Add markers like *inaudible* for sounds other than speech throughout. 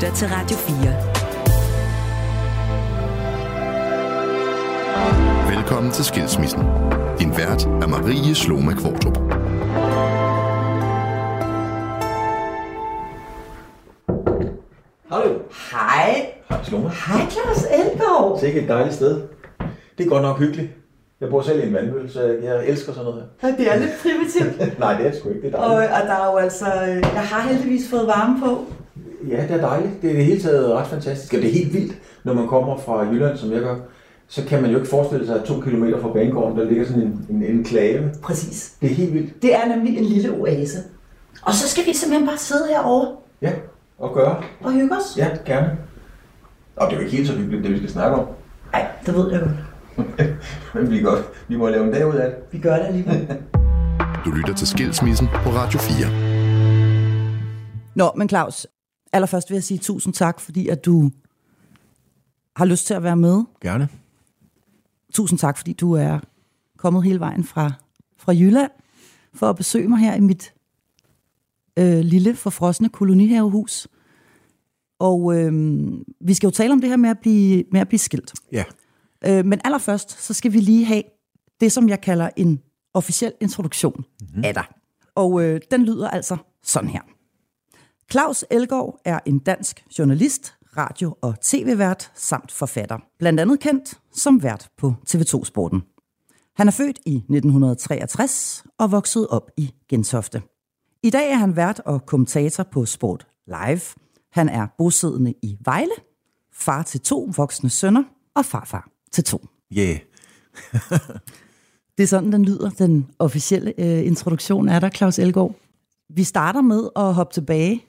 lytter til Radio 4. Velkommen til Skilsmissen. Din vært er Marie Sloma Kvartrup. Hallo. Hej. Hej, Sloma. Hej, Claus Elgaard. Sikke et dejligt sted. Det er godt nok hyggeligt. Jeg bor selv i en vandmølle, så jeg elsker sådan noget her. Det er lidt primitivt. *laughs* Nej, det er sgu ikke. Det er og, dejligt. og der er jo altså, øh, jeg har heldigvis fået varme på. Ja, det er dejligt. Det er det hele taget ret fantastisk. Og det er helt vildt, når man kommer fra Jylland, som jeg gør. Så kan man jo ikke forestille sig, at to kilometer fra banegården, der ligger sådan en, en enklave. Præcis. Det er helt vildt. Det er nemlig en lille oase. Og så skal vi simpelthen bare sidde herovre Ja, og gøre. og hygge os. Ja, gerne. Og det er jo ikke helt så hyggeligt, det vi skal snakke om. Nej, det ved jeg godt. *laughs* Men vi, er godt. vi må lave en dag ud af det. Vi gør det alligevel. Du lytter til Skilsmissen på Radio 4. Nå, men Claus, allerførst vil jeg sige tusind tak, fordi at du har lyst til at være med. Gerne. Tusind tak, fordi du er kommet hele vejen fra, fra Jylland for at besøge mig her i mit øh, lille forfrosne kolonihavehus. Og øh, vi skal jo tale om det her med at blive, med at blive skilt. Ja. Øh, men allerførst, så skal vi lige have det, som jeg kalder en officiel introduktion mm-hmm. af dig. Og øh, den lyder altså sådan her. Claus Elgaard er en dansk journalist, radio- og tv-vært samt forfatter. Blandt andet kendt som vært på TV2 Sporten. Han er født i 1963 og vokset op i Gentofte. I dag er han vært og kommentator på Sport Live. Han er bosiddende i Vejle, far til to voksne sønner og farfar til to. Yeah. *laughs* Det er sådan, den lyder, den officielle øh, introduktion er der, Claus Elgaard. Vi starter med at hoppe tilbage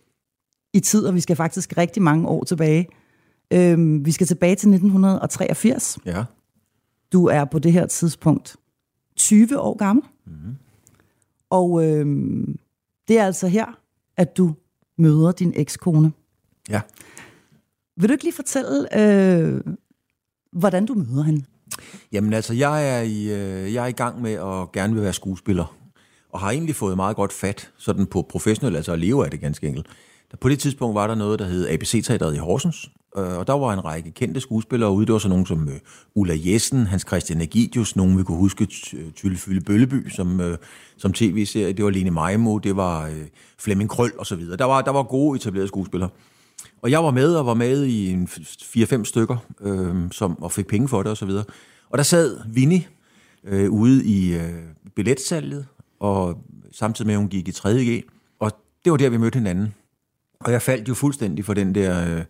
i tid, og vi skal faktisk rigtig mange år tilbage. Øhm, vi skal tilbage til 1983. Ja. Du er på det her tidspunkt 20 år gammel. Mm-hmm. Og øhm, det er altså her, at du møder din ekskone. Ja. Vil du ikke lige fortælle, øh, hvordan du møder hende? Jamen altså, jeg er, i, øh, jeg er i gang med at gerne vil være skuespiller, og har egentlig fået meget godt fat sådan på professionelt, altså at leve af det ganske enkelt. På det tidspunkt var der noget, der hed ABC-teateret i Horsens, øh, og der var en række kendte skuespillere ude. Det var så nogen som øh, Ulla Jessen, Hans Christian Agidius, nogen vi kunne huske, Tyllefylde Bølleby som, øh, som tv-serie. Det var Lene Majmo, det var Flemming Krøll og så videre. Der var, der var gode etablerede skuespillere. Og jeg var med, og var med i en 4-5 stykker, øh, som, og fik penge for det og så videre. Og der sad Vinnie øh, ude i øh, billetsalget, og samtidig med, at hun gik i 3.G. Og det var der, vi mødte hinanden. Og jeg faldt jo fuldstændig for den der øh,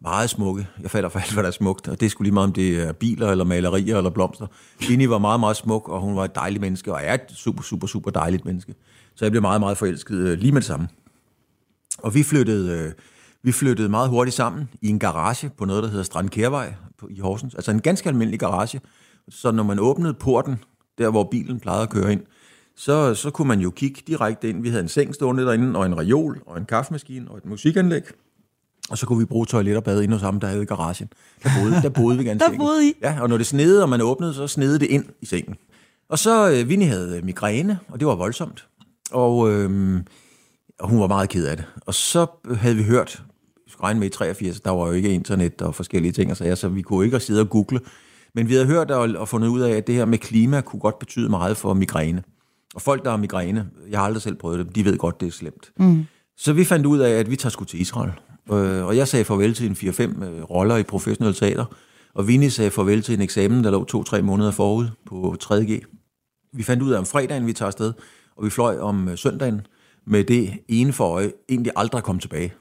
meget smukke. Jeg falder for alt, hvad der er smukt. Og det skulle lige meget, om det er biler, eller malerier, eller blomster. Vinnie var meget, meget smuk, og hun var et dejligt menneske, og er et super, super, super dejligt menneske. Så jeg blev meget, meget forelsket øh, lige med det samme. Og vi flyttede... Øh, vi flyttede meget hurtigt sammen i en garage på noget, der hedder Strand Kærvej i Horsens. Altså en ganske almindelig garage. Så når man åbnede porten, der hvor bilen plejede at køre ind, så, så kunne man jo kigge direkte ind. Vi havde en seng stående derinde, og en reol, og en kaffemaskine, og et musikanlæg. Og så kunne vi bruge toilet og bade ind hos ham, der havde i garagen. Der boede, der boede vi ganske *laughs* Der boede I? Ja, og når det snede, og man åbnede, så snede det ind i sengen. Og så, øh, Vinnie havde migræne, og det var voldsomt. Og, øh, og hun var meget ked af det. Og så havde vi hørt, vi skulle regne med i 83, der var jo ikke internet og forskellige ting, og så, så vi kunne ikke sidde og google. Men vi havde hørt og, og fundet ud af, at det her med klima kunne godt betyde meget for migræne. Og folk, der har migræne, jeg har aldrig selv prøvet det, de ved godt, det er slemt. Mm. Så vi fandt ud af, at vi tager sgu til Israel. Øh, og jeg sagde farvel til en 4-5 øh, roller i professionelle teater, og Vinnie sagde farvel til en eksamen, der lå 2-3 måneder forud på 3.G. Vi fandt ud af om fredagen, vi tager afsted, og vi fløj om øh, søndagen med det ene for øje, egentlig aldrig kom tilbage.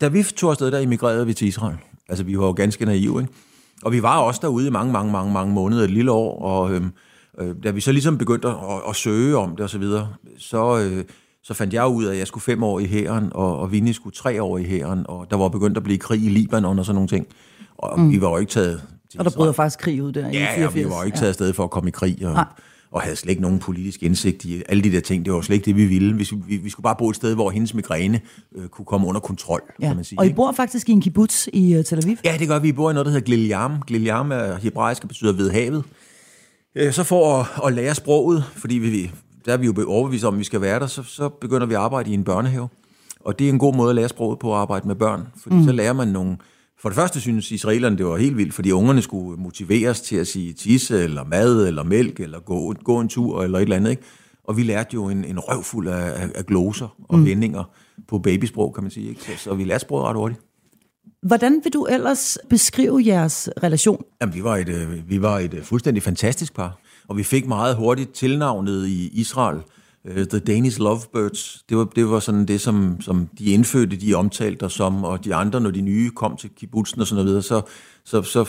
Da vi tog afsted, der emigrerede vi til Israel. Altså, vi var jo ganske naive, ikke? Og vi var også derude i mange, mange, mange, mange måneder, et lille år, og øhm, øh, da vi så ligesom begyndte at, at, at søge om det og så videre, så, øh, så fandt jeg ud af, at jeg skulle fem år i hæren, og, og Vinnie skulle tre år i hæren, og der var begyndt at blive krig i Libanon og sådan nogle ting. Og mm. vi var jo ikke taget Og der bryder faktisk krig ud der i Ja, 84. ja, vi var jo ikke taget afsted for at komme i krig, og, Nej. og havde slet ikke nogen politisk indsigt i alle de der ting. Det var slet ikke det, vi ville. Vi, vi, vi skulle bare bo et sted, hvor hendes migræne øh, kunne komme under kontrol, Ja. kan man sige. Og I ikke? bor faktisk i en kibbutz i uh, Tel Aviv. Ja, det gør vi. Vi bor i noget, der hedder Gliliam. Gliliam er hebraisk og betyder ved havet. Øh, Så for at, at lære sproget, fordi vi, der er vi jo overbevist om, at vi skal være der, så, så begynder vi at arbejde i en børnehave. Og det er en god måde at lære sproget på at arbejde med børn, fordi mm. så lærer man nogle... For det første synes israelerne, det var helt vildt, fordi ungerne skulle motiveres til at sige tisse, eller mad, eller mælk, eller gå, gå en tur, eller et eller andet, ikke? Og vi lærte jo en, en røvfuld af, af, af gloser og mm. vendinger på babysprog, kan man sige. Ikke? Så, så vi lærte sproget ret hurtigt. Hvordan vil du ellers beskrive jeres relation? Jamen, vi var et, øh, vi var et øh, fuldstændig fantastisk par, og vi fik meget hurtigt tilnavnet i Israel, uh, The Danish Lovebirds. Det var, det var sådan det, som, som de indfødte, de omtalte os som, og de andre, når de nye kom til kibbutzen og sådan noget, så, så, så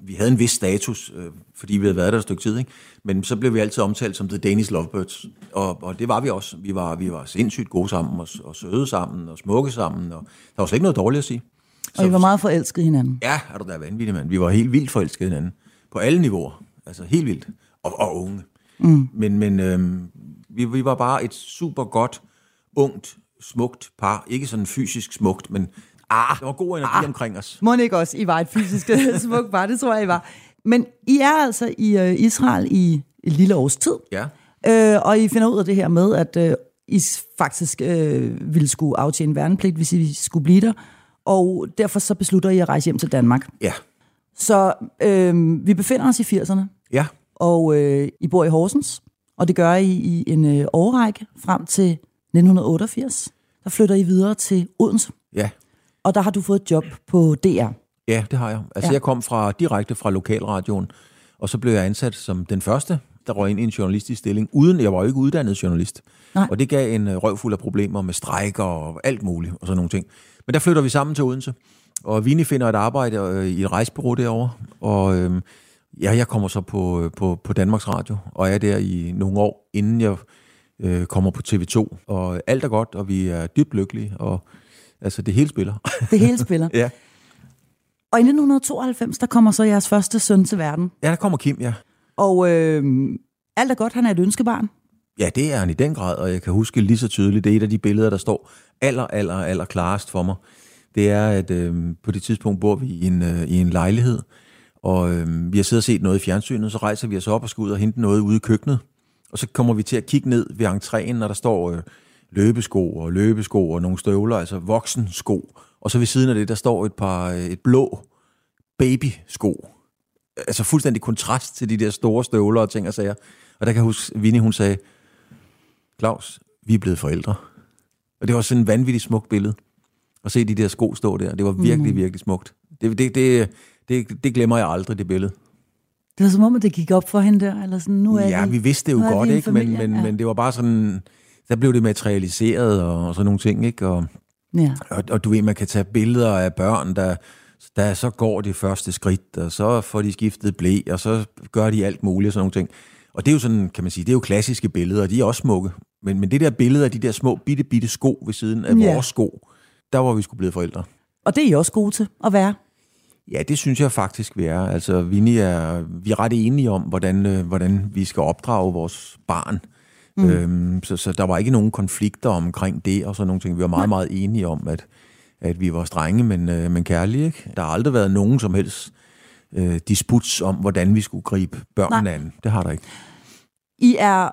vi havde en vis status, øh, fordi vi havde været der et stykke tid, ikke? men så blev vi altid omtalt som The Danish Lovebirds, og, og det var vi også. Vi var, vi var sindssygt gode sammen, og, og søde sammen, og smukke sammen, og der var slet ikke noget dårligt at sige. Så, og I var meget forelskede hinanden. Ja, er du da vanvittig, mand. Vi var helt vildt forelskede hinanden. På alle niveauer. Altså helt vildt. Og, og unge. Mm. Men, men øhm, vi, vi var bare et super godt, ungt, smukt par. Ikke sådan fysisk smukt, men ah, der var god energi ah, omkring os. Må ikke også, I var et fysisk *laughs* smukt par, det tror jeg, I var. Men I er altså i uh, Israel i et lille års tid. Ja. Øh, og I finder ud af det her med, at øh, I faktisk øh, ville skulle aftjene værnepligt, hvis I skulle blive der og derfor så beslutter I at rejse hjem til Danmark. Ja. Så øh, vi befinder os i 80'erne. Ja. Og øh, I bor i Horsens, og det gør I i en øh, årrække frem til 1988. Der flytter I videre til Odense. Ja. Og der har du fået et job på DR. Ja, det har jeg. Altså, ja. jeg kom fra direkte fra lokalradioen, og så blev jeg ansat som den første, der røg ind i en journalistisk stilling, uden jeg var jo ikke uddannet journalist. Nej. Og det gav en øh, røvfuld af problemer med strejker og alt muligt, og sådan nogle ting. Men der flytter vi sammen til Odense, og Vini finder et arbejde øh, i et rejsebureau derovre, og øh, ja, jeg kommer så på, øh, på, på Danmarks Radio, og er der i nogle år, inden jeg øh, kommer på TV2. Og alt er godt, og vi er dybt lykkelige, og altså det hele spiller. Det hele spiller? *laughs* ja. Og i 1992, der kommer så jeres første søn til verden. Ja, der kommer Kim, ja. Og øh, alt er godt, han er et ønskebarn. Ja, det er han i den grad, og jeg kan huske lige så tydeligt, det er et af de billeder, der står aller, aller, aller klarest for mig. Det er, at øh, på det tidspunkt bor vi i en, øh, i en lejlighed, og øh, vi har siddet og set noget i fjernsynet, så rejser vi os op og skal ud og hente noget ude i køkkenet. Og så kommer vi til at kigge ned ved entréen, når der står øh, løbesko og løbesko og nogle støvler, altså voksensko. Og så ved siden af det, der står et par øh, et blå babysko. Altså fuldstændig kontrast til de der store støvler og ting og sager. Og der kan jeg huske, Vinnie, hun sagde, Claus, vi er blevet forældre. Og det var sådan et vanvittigt smukt billede. At se de der sko stå der. Det var virkelig, mm. virkelig smukt. Det, det, det, det, det glemmer jeg aldrig, det billede. Det var som om, at det gik op for hende der, eller sådan, nu er Ja, vi, vi vidste det jo godt, ikke? Familie, men, men, ja. men det var bare sådan, der blev det materialiseret og, og sådan nogle ting, ikke? Og, ja. og, og du ved, man kan tage billeder af børn, der, der så går det første skridt, og så får de skiftet blæ, og så gør de alt muligt og sådan nogle ting. Og det er jo sådan, kan man sige, det er jo klassiske billeder, og de er også smukke. Men, men det der billede af de der små, bitte, bitte sko ved siden af ja. vores sko, der var vi skulle blevet forældre. Og det er I også gode til at være? Ja, det synes jeg faktisk, vi er. Altså, vi er, vi er ret enige om, hvordan, øh, hvordan vi skal opdrage vores barn. Mm. Øhm, så, så der var ikke nogen konflikter omkring det og sådan nogle ting. Vi var meget, meget enige om, at, at vi var strenge, men, øh, men kærlige. Ikke? Der har aldrig været nogen som helst øh, disputs om, hvordan vi skulle gribe børnene an. Det har der ikke. I er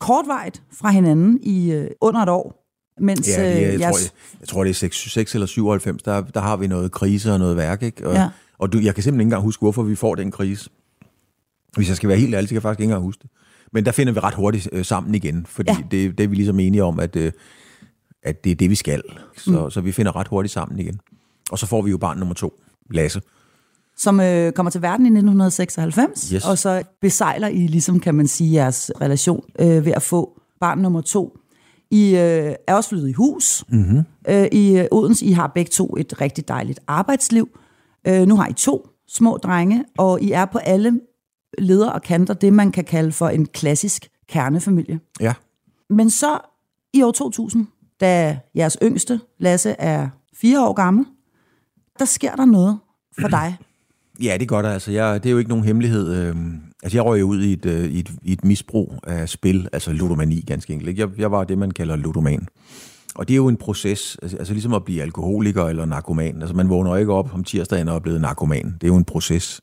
kortvejt fra hinanden i øh, under et år. Mens, ja, det er, jeg, øh, tror, jeg, jeg tror, det er 6, 6 eller 97, der, der har vi noget krise og noget værk. Ikke? Og, ja. og du, jeg kan simpelthen ikke engang huske, hvorfor vi får den krise. Hvis jeg skal være helt ærlig, så kan jeg faktisk ikke engang huske det. Men der finder vi ret hurtigt øh, sammen igen, fordi ja. det, det er vi ligesom enige om, at, øh, at det er det, vi skal. Så, mm. så vi finder ret hurtigt sammen igen. Og så får vi jo barn nummer to, Lasse som øh, kommer til verden i 1996, yes. og så besejler I, ligesom kan man sige, jeres relation øh, ved at få barn nummer to. I øh, er også flyttet i hus mm-hmm. øh, i øh, Odense. I har begge to et rigtig dejligt arbejdsliv. Øh, nu har I to små drenge, og I er på alle ledere og kanter det, man kan kalde for en klassisk kernefamilie. Ja. Men så i år 2000, da jeres yngste, Lasse, er fire år gammel, der sker der noget for dig *clears throat* Ja, det gør der. Altså, jeg, det er jo ikke nogen hemmelighed. Øhm, altså, jeg røg ud i et, øh, i, et, i et misbrug af spil, altså ludomani ganske enkelt. Ikke? Jeg, jeg var det, man kalder ludoman. Og det er jo en proces, altså, altså ligesom at blive alkoholiker eller narkoman. Altså man vågner ikke op om tirsdagen og er blevet narkoman. Det er jo en proces.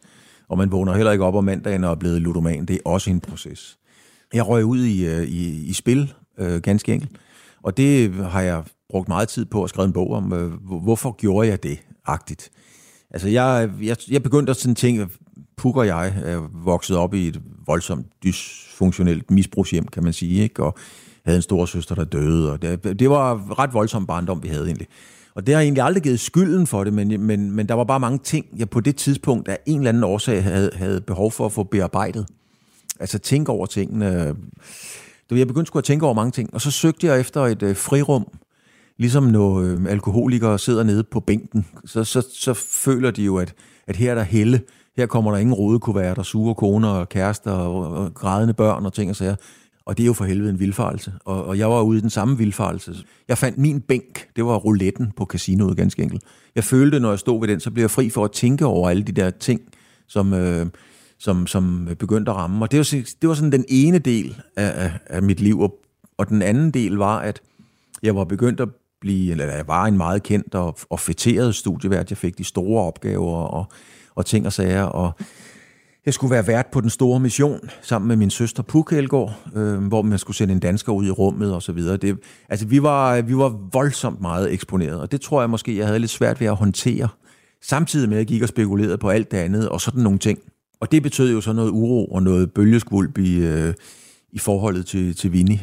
Og man vågner heller ikke op om mandagen og er blevet ludoman. Det er også en proces. Jeg røg ud i, øh, i, i spil, øh, ganske enkelt. Og det har jeg brugt meget tid på at skrive en bog om, øh, hvorfor gjorde jeg det, agtigt. Altså, jeg, jeg, jeg begyndte at sådan tænke, Puk og jeg er vokset op i et voldsomt dysfunktionelt misbrugshjem, kan man sige, ikke? og havde en stor søster, der døde, og det, det var ret voldsom barndom, vi havde egentlig. Og det har egentlig aldrig givet skylden for det, men, men, men der var bare mange ting, jeg på det tidspunkt af en eller anden årsag havde, havde behov for at få bearbejdet. Altså tænke over tingene du, Jeg begyndte sgu at tænke over mange ting, og så søgte jeg efter et øh, frirum, ligesom når øh, alkoholikere sidder nede på bænken, så, så, så føler de jo, at, at her er der helle, her kommer der ingen rodekuverter, sure koner og kærester og, og grædende børn og ting og sager. Og det er jo for helvede en vildfarelse. Og, og jeg var ude i den samme vildfarelse. Jeg fandt min bænk, det var rouletten på casinoet ganske enkelt. Jeg følte, når jeg stod ved den, så blev jeg fri for at tænke over alle de der ting, som, øh, som, som begyndte at ramme. Og det var, det var sådan den ene del af, af, af mit liv. Og, og den anden del var, at jeg var begyndt at blive, eller jeg var en meget kendt og, og fætteret studievært. Jeg fik de store opgaver og, og ting og sager, og jeg skulle være vært på den store mission sammen med min søster Puk Elgård, øh, hvor man skulle sende en dansker ud i rummet og så videre. Det, altså, vi var, vi var voldsomt meget eksponeret, og det tror jeg måske, jeg havde lidt svært ved at håndtere. Samtidig med, at jeg gik og spekulerede på alt det andet og sådan nogle ting. Og det betød jo så noget uro og noget bølgeskvulp i, øh, i forholdet til, til Vinnie.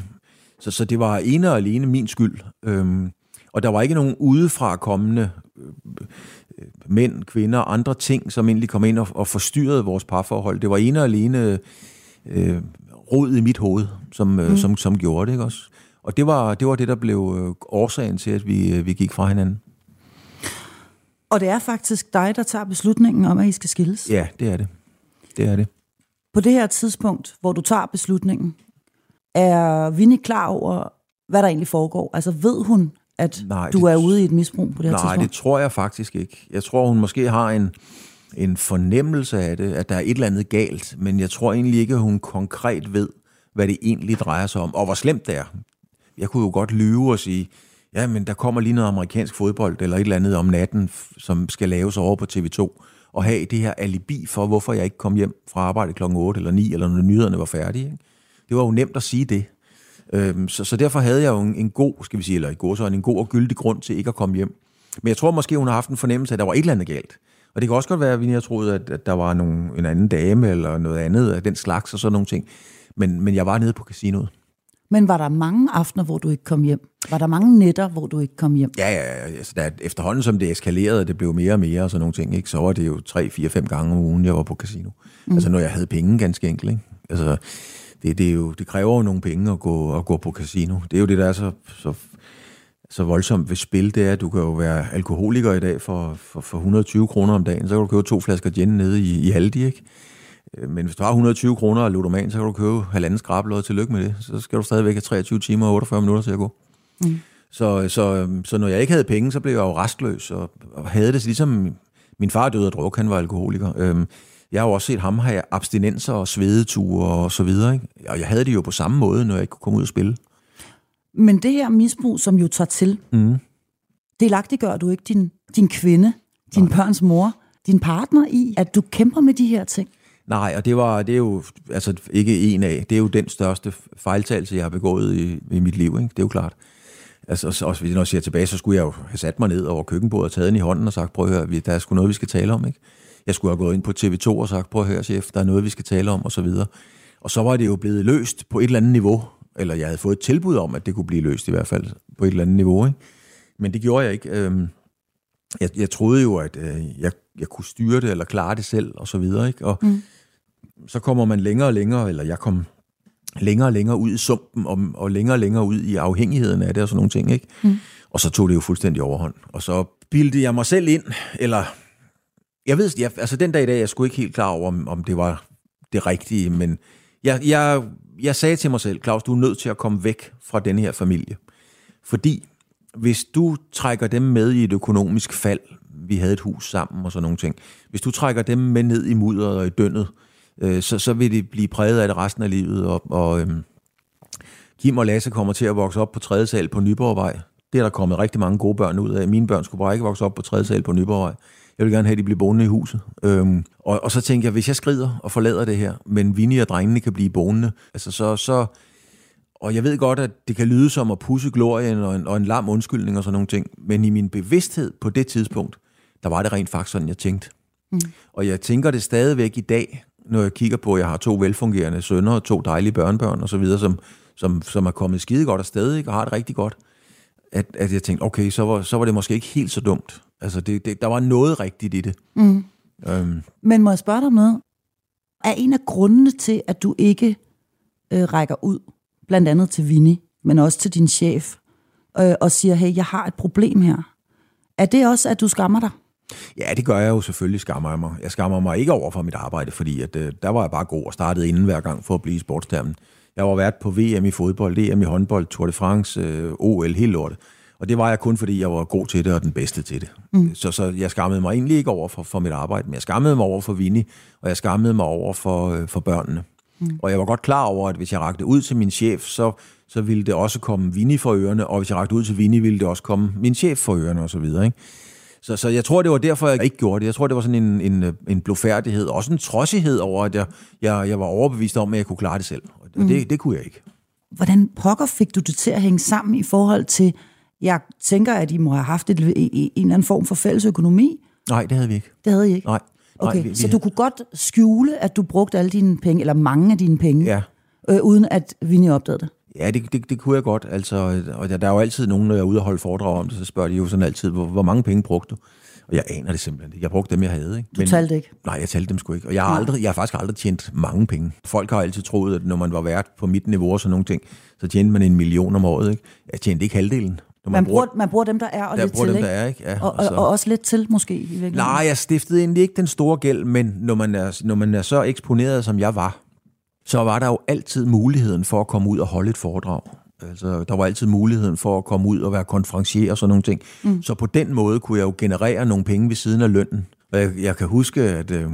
Så, så det var ene og alene min skyld. Øhm, og der var ikke nogen udefra kommende øh, mænd, kvinder og andre ting, som egentlig kom ind og, og forstyrrede vores parforhold. Det var ene og alene øh, rod i mit hoved, som, øh, mm. som, som gjorde det. Ikke også? Og det var, det var det, der blev øh, årsagen til, at vi, øh, vi gik fra hinanden. Og det er faktisk dig, der tager beslutningen om, at I skal skilles? Ja, det er det. Det er det. På det her tidspunkt, hvor du tager beslutningen, er Vinnie klar over, hvad der egentlig foregår? Altså ved hun, at nej, du er ude i et misbrug på det her nej, tidspunkt? Nej, det tror jeg faktisk ikke. Jeg tror, hun måske har en, en fornemmelse af det, at der er et eller andet galt, men jeg tror egentlig ikke, at hun konkret ved, hvad det egentlig drejer sig om, og hvor slemt det er. Jeg kunne jo godt lyve og sige, ja, men der kommer lige noget amerikansk fodbold, eller et eller andet om natten, som skal laves over på TV2, og have det her alibi for, hvorfor jeg ikke kom hjem fra arbejde klokken 8 eller 9, eller når nyhederne var færdige. Ikke? Det var jo nemt at sige det. Øhm, så, så derfor havde jeg jo en, en god, skal vi sige, eller i går så en god og gyldig grund til ikke at komme hjem. Men jeg tror måske, hun har haft en fornemmelse af, at der var et eller andet galt. Og det kan også godt være, at vi har troet, at, at der var nogen, en anden dame eller noget andet af den slags og sådan nogle ting. Men, men jeg var nede på casinoet. Men var der mange aftener, hvor du ikke kom hjem? Var der mange nætter, hvor du ikke kom hjem? Ja, ja, altså der, efterhånden som det eskalerede, det blev mere og mere og sådan nogle ting, ikke, så var det jo tre, fire, fem gange om ugen, jeg var på casino. Mm. Altså når jeg havde penge ganske enkelt. Ikke? Altså, det, det, er jo, det kræver jo nogle penge at gå, at gå på casino. Det er jo det, der er så, så, så voldsomt ved spil, det er, at du kan jo være alkoholiker i dag for, for, for 120 kroner om dagen, så kan du købe to flasker gin nede i, i Aldi, ikke? Øh, men hvis du har 120 kroner af ludoman, så kan du købe halvanden skrablod til lykke med det. Så skal du stadigvæk have 23 timer og 48 minutter til at gå. Mm. Så, så, så når jeg ikke havde penge, så blev jeg jo restløs, og, og havde det ligesom... Min far døde af druk, han var alkoholiker. Øhm, jeg har jo også set ham have abstinenser og svedeture og så videre. Ikke? Og jeg havde det jo på samme måde, når jeg ikke kunne komme ud og spille. Men det her misbrug, som jo tager til, mm. det gør du ikke din, din kvinde, din Nej. børns mor, din partner i, at du kæmper med de her ting? Nej, og det, var, det er jo altså, ikke en af. Det er jo den største fejltagelse, jeg har begået i, i mit liv. Ikke? Det er jo klart. Altså, også, hvis jeg ser tilbage, så skulle jeg jo have sat mig ned over køkkenbordet og taget den i hånden og sagt, prøv at høre, der er sgu noget, vi skal tale om. Ikke? Jeg skulle have gået ind på TV2 og sagt, prøv at høre, chef, der er noget, vi skal tale om, og så videre. Og så var det jo blevet løst på et eller andet niveau, eller jeg havde fået et tilbud om, at det kunne blive løst i hvert fald på et eller andet niveau. Ikke? Men det gjorde jeg ikke. Øhm, jeg, jeg troede jo, at øh, jeg, jeg kunne styre det, eller klare det selv, og så videre. Ikke? Og mm så kommer man længere og længere, eller jeg kom længere og længere ud i sumpen, og, og længere og længere ud i afhængigheden af det, og sådan nogle ting. Ikke? Mm. Og så tog det jo fuldstændig overhånd. Og så bildte jeg mig selv ind, eller jeg ved, jeg, altså den dag i dag, jeg skulle ikke helt klar over, om, om det var det rigtige, men jeg, jeg, jeg sagde til mig selv, Claus, du er nødt til at komme væk fra denne her familie. Fordi hvis du trækker dem med i et økonomisk fald, vi havde et hus sammen og sådan nogle ting, hvis du trækker dem med ned i mudderet og i dønnet, øh, så, så vil de blive præget af det resten af livet. Og, og øh, Kim og Lasse kommer til at vokse op på tredje sal på Nyborgvej. Det er der kommet rigtig mange gode børn ud af. Mine børn skulle bare ikke vokse op på tredje sal på Nyborgvej. Jeg vil gerne have, at de bliver boende i huset. Øhm, og, og så tænker jeg, hvis jeg skrider og forlader det her, men Vinnie og drengene kan blive boende, altså så, så Og jeg ved godt, at det kan lyde som at pusse glorien og en, og en lam undskyldning og sådan nogle ting, men i min bevidsthed på det tidspunkt, der var det rent faktisk sådan, jeg tænkte. Mm. Og jeg tænker det stadigvæk i dag, når jeg kigger på, at jeg har to velfungerende sønner og to dejlige børnebørn og så videre, som, som, som er kommet skide godt afsted ikke, og har det rigtig godt, at, at jeg tænkte, okay, så var, så var det måske ikke helt så dumt. Altså, det, det, der var noget rigtigt i det. Mm. Øhm, Men må jeg spørge dig om noget? Er en af grundene til, at du ikke øh, rækker ud, blandt andet til Vinnie, men også til din chef, øh, og siger, hey, jeg har et problem her. Er det også, at du skammer dig? Ja, det gør jeg jo selvfølgelig, skammer jeg mig. Jeg skammer mig ikke over for mit arbejde, fordi at, øh, der var jeg bare god og startede inden hver gang for at blive i sportstermen. Jeg var vært på VM i fodbold, DM i håndbold, Tour de France, øh, OL, helt lortet. Og det var jeg kun, fordi jeg var god til det og den bedste til det. Mm. Så, så jeg skammede mig egentlig ikke over for, for mit arbejde, men jeg skammede mig over for Vinnie, og jeg skammede mig over for, øh, for børnene. Mm. Og jeg var godt klar over, at hvis jeg rakte ud til min chef, så, så ville det også komme Vinnie for ørerne, og hvis jeg rakte ud til Vinnie, ville det også komme min chef for ørerne osv., ikke? Så, så jeg tror, det var derfor, jeg ikke gjorde det. Jeg tror, det var sådan en, en, en blufærdighed, også en trodsighed over, at jeg, jeg, jeg var overbevist om, at jeg kunne klare det selv. Og mm. det, det kunne jeg ikke. Hvordan pokker fik du det til at hænge sammen i forhold til, jeg tænker, at I må have haft et, en eller anden form for fælles økonomi? Nej, det havde vi ikke. Det havde I ikke? Nej. Okay, Nej, vi, vi så du kunne godt skjule, at du brugte alle dine penge, eller mange af dine penge, Ja, øh, uden at Vinnie opdagede det? Ja det, det, det kunne jeg godt. Altså, og der, der er jo altid nogen, når jeg er ude og holde foredrag om det, så spørger de jo sådan altid, hvor, hvor mange penge brugte du? Og jeg aner det simpelthen ikke. Jeg brugte dem, jeg havde. Ikke? Du talte ikke? Nej, jeg talte dem sgu ikke. Og jeg har, aldrig, jeg har faktisk aldrig tjent mange penge. Folk har altid troet, at når man var vært på mit niveau og sådan nogle ting, så tjente man en million om året. Ikke? Jeg tjente ikke halvdelen. Når Man bruger, man bruger dem, der er, og der lidt bruger til, dem, ikke? der er, ikke? Ja, Og, og, så- og også lidt til, måske, i virkeligheden. Nej, jeg stiftede egentlig ikke den store gæld, men når man, er, når man er så eksponeret, som jeg var, så var der jo altid muligheden for at komme ud og holde et foredrag. Altså, der var altid muligheden for at komme ud og være konferencier og sådan nogle ting. Mm. Så på den måde kunne jeg jo generere nogle penge ved siden af lønnen. Og jeg, jeg kan huske, at øh,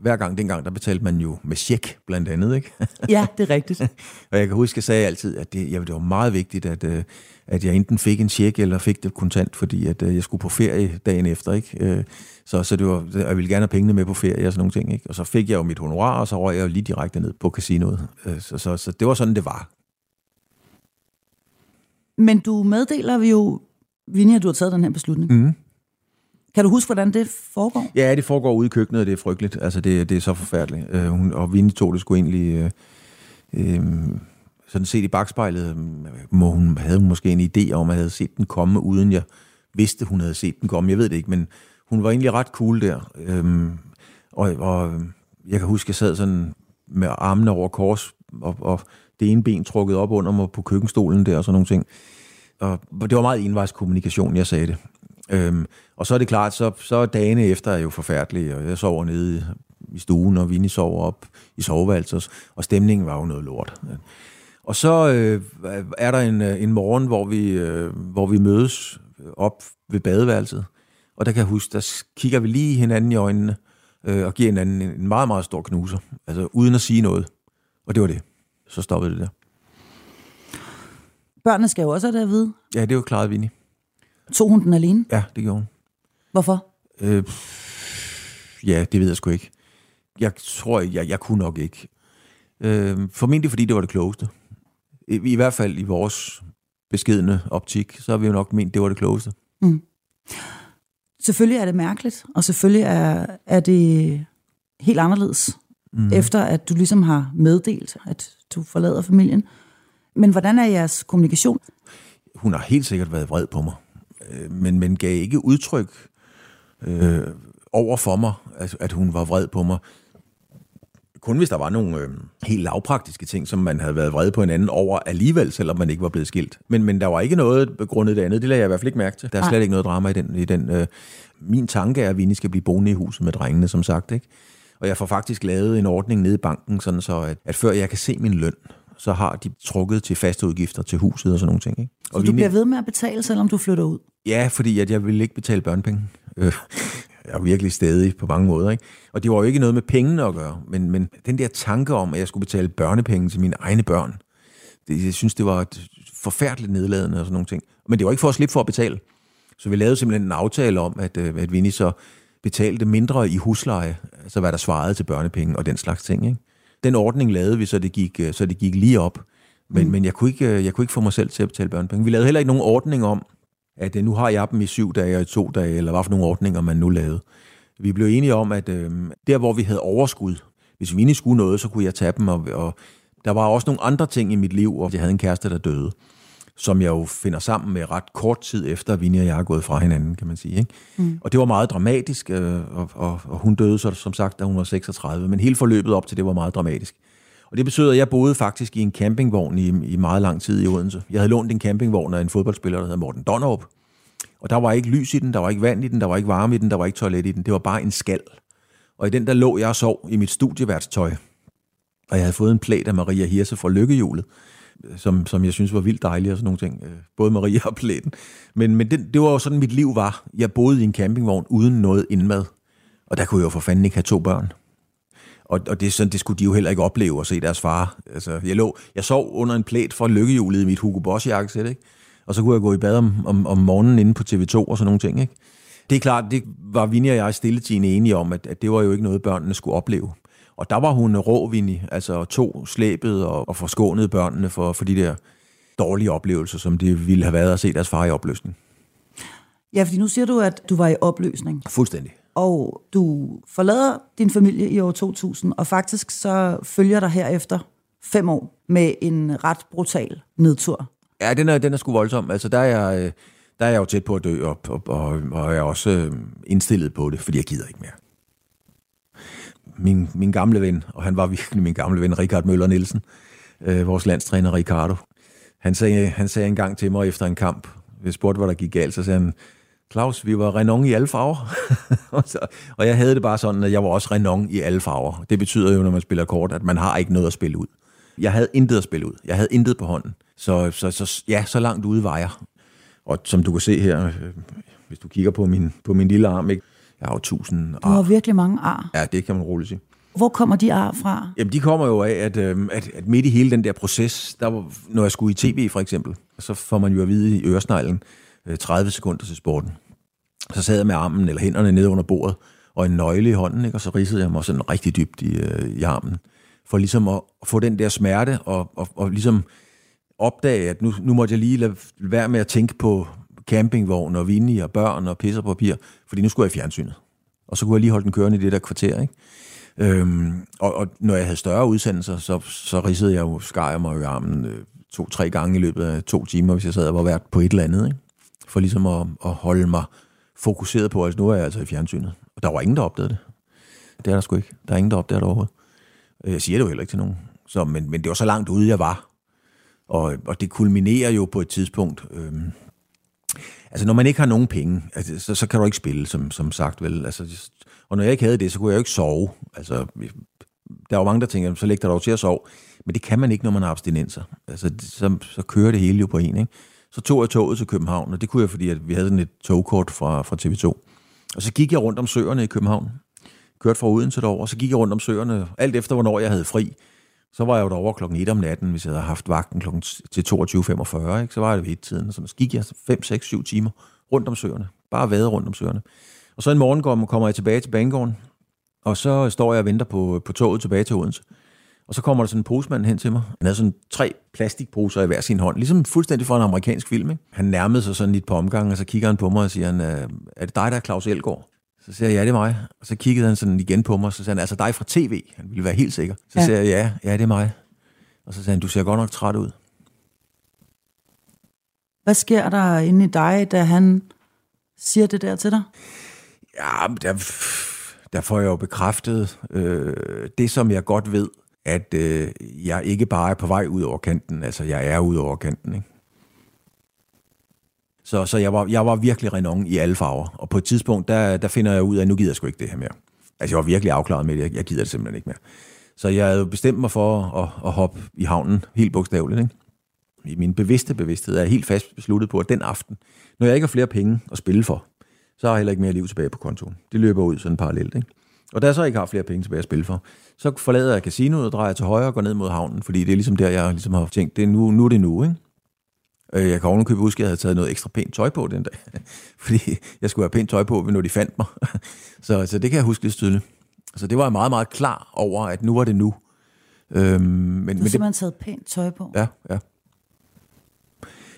hver gang dengang, der betalte man jo med check, blandt andet, ikke? Ja, det er rigtigt. *laughs* Og jeg kan huske, jeg sagde altid, at det, ja, det var meget vigtigt, at, øh, at jeg enten fik en check eller fik det kontant, fordi at, øh, jeg skulle på ferie dagen efter. Ikke? Øh, Så, så det var, jeg ville gerne have pengene med på ferie og sådan nogle ting. Ikke? Og så fik jeg jo mit honorar, og så røg jeg jo lige direkte ned på casinoet. Øh, Så, så, så det var sådan, det var. Men du meddeler vi jo, Vinnie, at du har taget den her beslutning. Mm. Kan du huske, hvordan det foregår? Ja, det foregår ude i køkkenet, og det er frygteligt. Altså, det, det er så forfærdeligt. Øh, hun, og Vinnie tog det sgu egentlig... Øh, øh, sådan set i bagspejlet, øhm, må hun, havde hun måske en idé om, at jeg havde set den komme, uden jeg vidste, hun havde set den komme. Jeg ved det ikke, men hun var egentlig ret cool der. Øhm, og, og øhm, jeg kan huske, jeg sad sådan med armene over kors, og, og det ene ben trukket op under mig på køkkenstolen der, og sådan nogle ting. Og det var meget envejskommunikation, jeg sagde det. Øhm, og så er det klart, så, så er dagene efter er jo forfærdelige, og jeg sover nede i, i stuen, og Vinnie sover op i soveværelset, og stemningen var jo noget lort. Og så øh, er der en, øh, en morgen, hvor vi, øh, hvor vi mødes op ved badeværelset, og der kan jeg huske, der kigger vi lige hinanden i øjnene, øh, og giver hinanden en, en meget, meget stor knuser, altså uden at sige noget. Og det var det. Så stoppede det der. Børnene skal jo også have det at vide. Ja, det var klaret Vinnie. Tog hun den alene? Ja, det gjorde hun. Hvorfor? Øh, ja, det ved jeg sgu ikke. Jeg tror, jeg, jeg kunne nok ikke. Øh, formentlig fordi det var det klogeste. I, hvert fald i vores beskedende optik, så har vi jo nok ment, det var det klogeste. Selvfølgelig er det mærkeligt, og selvfølgelig er, er det helt anderledes, mm. efter at du ligesom har meddelt, at du forlader familien. Men hvordan er jeres kommunikation? Hun har helt sikkert været vred på mig, øh, men, men gav ikke udtryk øh, over for mig, at, at hun var vred på mig. Kun hvis der var nogle øh, helt lavpraktiske ting, som man havde været vred på hinanden over alligevel, selvom man ikke var blevet skilt. Men, men der var ikke noget begrundet det andet. Det lader jeg i hvert fald ikke mærke til. Der er slet ikke noget drama i den. I den øh, min tanke er, at Vinnie skal blive boende i huset med drengene, som sagt. Ikke? Og jeg får faktisk lavet en ordning nede i banken, sådan så at, at før jeg kan se min løn, så har de trukket til faste udgifter til huset og sådan nogle ting. Ikke? Så du bliver ved med at betale, selvom du flytter ud? Ja, fordi at jeg ville ikke betale børnepenge. Øh, er virkelig stadig på mange måder. Ikke? Og det var jo ikke noget med pengene at gøre, men, men den der tanke om, at jeg skulle betale børnepenge til mine egne børn, det, jeg synes, det var et forfærdeligt nedladende og sådan nogle ting. Men det var ikke for at slippe for at betale. Så vi lavede simpelthen en aftale om, at, øh, at Vinnie så betalte mindre i husleje, altså hvad der svarede til børnepenge og den slags ting. Ikke? Den ordning lavede vi, så det gik, øh, så det gik lige op. Men, mm. men jeg, kunne ikke, øh, jeg kunne ikke få mig selv til at betale børnepenge. Vi lavede heller ikke nogen ordning om, at øh, nu har jeg dem i syv dage og i to dage, eller hvad for nogle ordninger man nu lavede. Vi blev enige om, at øh, der hvor vi havde overskud, hvis vi egentlig skulle noget, så kunne jeg tage dem, og, og der var også nogle andre ting i mit liv, og jeg havde en kæreste, der døde, som jeg jo finder sammen med ret kort tid efter, at Vinnie og jeg er gået fra hinanden, kan man sige. Ikke? Mm. Og det var meget dramatisk, øh, og, og, og hun døde så, som sagt, da hun var 36, men hele forløbet op til det var meget dramatisk. Og det betød, at jeg boede faktisk i en campingvogn i, i meget lang tid i Odense. Jeg havde lånt en campingvogn af en fodboldspiller, der hedder Morten Donnerup. Og der var ikke lys i den, der var ikke vand i den, der var ikke varme i den, der var ikke toilet i den. Det var bare en skal. Og i den der lå jeg og sov i mit studieværtstøj. Og jeg havde fået en plæt af Maria Hirse fra Lykkehjulet, som, som jeg synes var vildt dejlig og sådan nogle ting. Øh, både Maria og plæten. Men, men det, det var jo sådan, mit liv var. Jeg boede i en campingvogn uden noget indmad. Og der kunne jeg jo for fanden ikke have to børn. Og, og det, sådan, det skulle de jo heller ikke opleve at se deres far. Altså, jeg, lå, jeg sov under en plæt fra lykkehjulet i mit Hugo Boss jakkesæt, ikke? Og så kunne jeg gå i bad om, om, om morgenen inde på TV2 og sådan nogle ting, ikke? Det er klart, det var Vinnie og jeg stilletiden enige om, at, at det var jo ikke noget, børnene skulle opleve. Og der var hun rå, Vinnie, altså to slæbet og, og forskånede børnene for, for de der dårlige oplevelser, som det ville have været at se deres far i opløsning. Ja, fordi nu siger du, at du var i opløsning. Fuldstændig og du forlader din familie i år 2000, og faktisk så følger der herefter fem år med en ret brutal nedtur. Ja, den er, den er sgu voldsom. Altså, der er jeg, øh, der er jeg jo tæt på at dø, og, og, og, og jeg er også øh, indstillet på det, fordi jeg gider ikke mere. Min, min gamle ven, og han var virkelig min gamle ven, Richard Møller Nielsen, øh, vores landstræner Ricardo, han sagde, han sagde en gang til mig efter en kamp, jeg spurgte, hvad der gik galt, så sagde han, Claus, vi var Renon i alle farver. *laughs* og jeg havde det bare sådan, at jeg var også Renon i alle farver. Det betyder jo, når man spiller kort, at man har ikke noget at spille ud. Jeg havde intet at spille ud. Jeg havde intet på hånden. Så, så, så ja, så langt ude var jeg. Og som du kan se her, øh, hvis du kigger på min, på min lille arm, ikke? jeg har jo tusind ar. Du har virkelig mange ar. Ja, det kan man roligt sige. Hvor kommer de ar fra? Jamen, de kommer jo af, at, øh, at, at midt i hele den der proces, der var, når jeg skulle i tv for eksempel, så får man jo at vide i øresneglen, Øh, 30 sekunder til sporten. Så sad jeg med armen eller hænderne nede under bordet, og en nøgle i hånden, ikke? og så ridsede jeg mig sådan rigtig dybt i, øh, i armen, for ligesom at, at få den der smerte, og, og, og ligesom opdage, at nu, nu måtte jeg lige lade være med at tænke på campingvogn og vini og børn og pisser på papir, fordi nu skulle jeg i fjernsynet. Og så kunne jeg lige holde den kørende i det der kvarter, ikke? Øhm, og, og når jeg havde større udsendelser, så, så ridsede jeg jo, skar jeg mig i armen øh, to-tre gange i løbet af to timer, hvis jeg sad og var vært på et eller andet, ikke? For ligesom at, at holde mig fokuseret på, altså nu er jeg altså i fjernsynet. Og der var ingen, der opdagede det. Det er der sgu ikke. Der er ingen, der opdagede det overhovedet. Øh, jeg siger det jo heller ikke til nogen. Så, men, men det var så langt ude, jeg var. Og, og det kulminerer jo på et tidspunkt. Øhm, altså, når man ikke har nogen penge, altså, så, så kan du ikke spille, som, som sagt. Vel? Altså, og når jeg ikke havde det, så kunne jeg jo ikke sove. Altså, der var mange, der tænker, så læg dig dog til at sove. Men det kan man ikke, når man har abstinenser. Altså, så, så kører det hele jo på en, ikke? Så tog jeg toget til København, og det kunne jeg, fordi at vi havde sådan et togkort fra, fra TV2. Og så gik jeg rundt om søerne i København. Kørte fra Odense derover, og så gik jeg rundt om søerne, alt efter hvornår jeg havde fri. Så var jeg jo derovre klokken 1 om natten, hvis jeg havde haft vagten klokken til 22.45, ikke? så var det ved et tiden. Så gik jeg 5, 6, 7 timer rundt om søerne. Bare vade rundt om søerne. Og så en morgen kommer jeg tilbage til banegården, og så står jeg og venter på, på toget tilbage til Odense. Og så kommer der sådan en posemand hen til mig. Han havde sådan tre plastikposer i hver sin hånd, ligesom fuldstændig fra en amerikansk film. Ikke? Han nærmede sig sådan lidt på omgang, og så kigger han på mig og siger, han, øh, er det dig, der er Claus Elgaard? Så siger jeg, ja, det er mig. Og så kiggede han sådan igen på mig, og så sagde han, altså dig fra tv. Han ville være helt sikker. Så ja. siger jeg, ja, ja, det er mig. Og så sagde han, du ser godt nok træt ud. Hvad sker der inde i dig, da han siger det der til dig? Ja, der, der får jeg jo bekræftet øh, det, som jeg godt ved, at øh, jeg ikke bare er på vej ud over kanten, altså jeg er ud over kanten. Ikke? Så, så jeg, var, jeg var virkelig renon i alle farver, og på et tidspunkt, der, der finder jeg ud af, at nu gider jeg sgu ikke det her mere. Altså jeg var virkelig afklaret med det, jeg, jeg gider det simpelthen ikke mere. Så jeg havde bestemt mig for at, at hoppe i havnen, helt bogstaveligt. Ikke? I min bevidste bevidsthed er jeg helt fast besluttet på, at den aften, når jeg ikke har flere penge at spille for, så har jeg heller ikke mere liv tilbage på kontoen. Det løber ud sådan parallelt. Ikke? Og da jeg så ikke har flere penge tilbage at spille for, så forlader jeg casinoet og drejer til højre og går ned mod havnen, fordi det er ligesom der, jeg ligesom har tænkt, det er nu, nu er det nu, ikke? Øh, jeg kan ovenikøbet huske, at jeg havde taget noget ekstra pænt tøj på den dag, *laughs* fordi jeg skulle have pænt tøj på, når de fandt mig. *laughs* så, så det kan jeg huske lidt tydeligt. Så det var jeg meget, meget klar over, at nu var det nu. Øhm, men, Du har men det, simpelthen taget pænt tøj på. Ja, ja.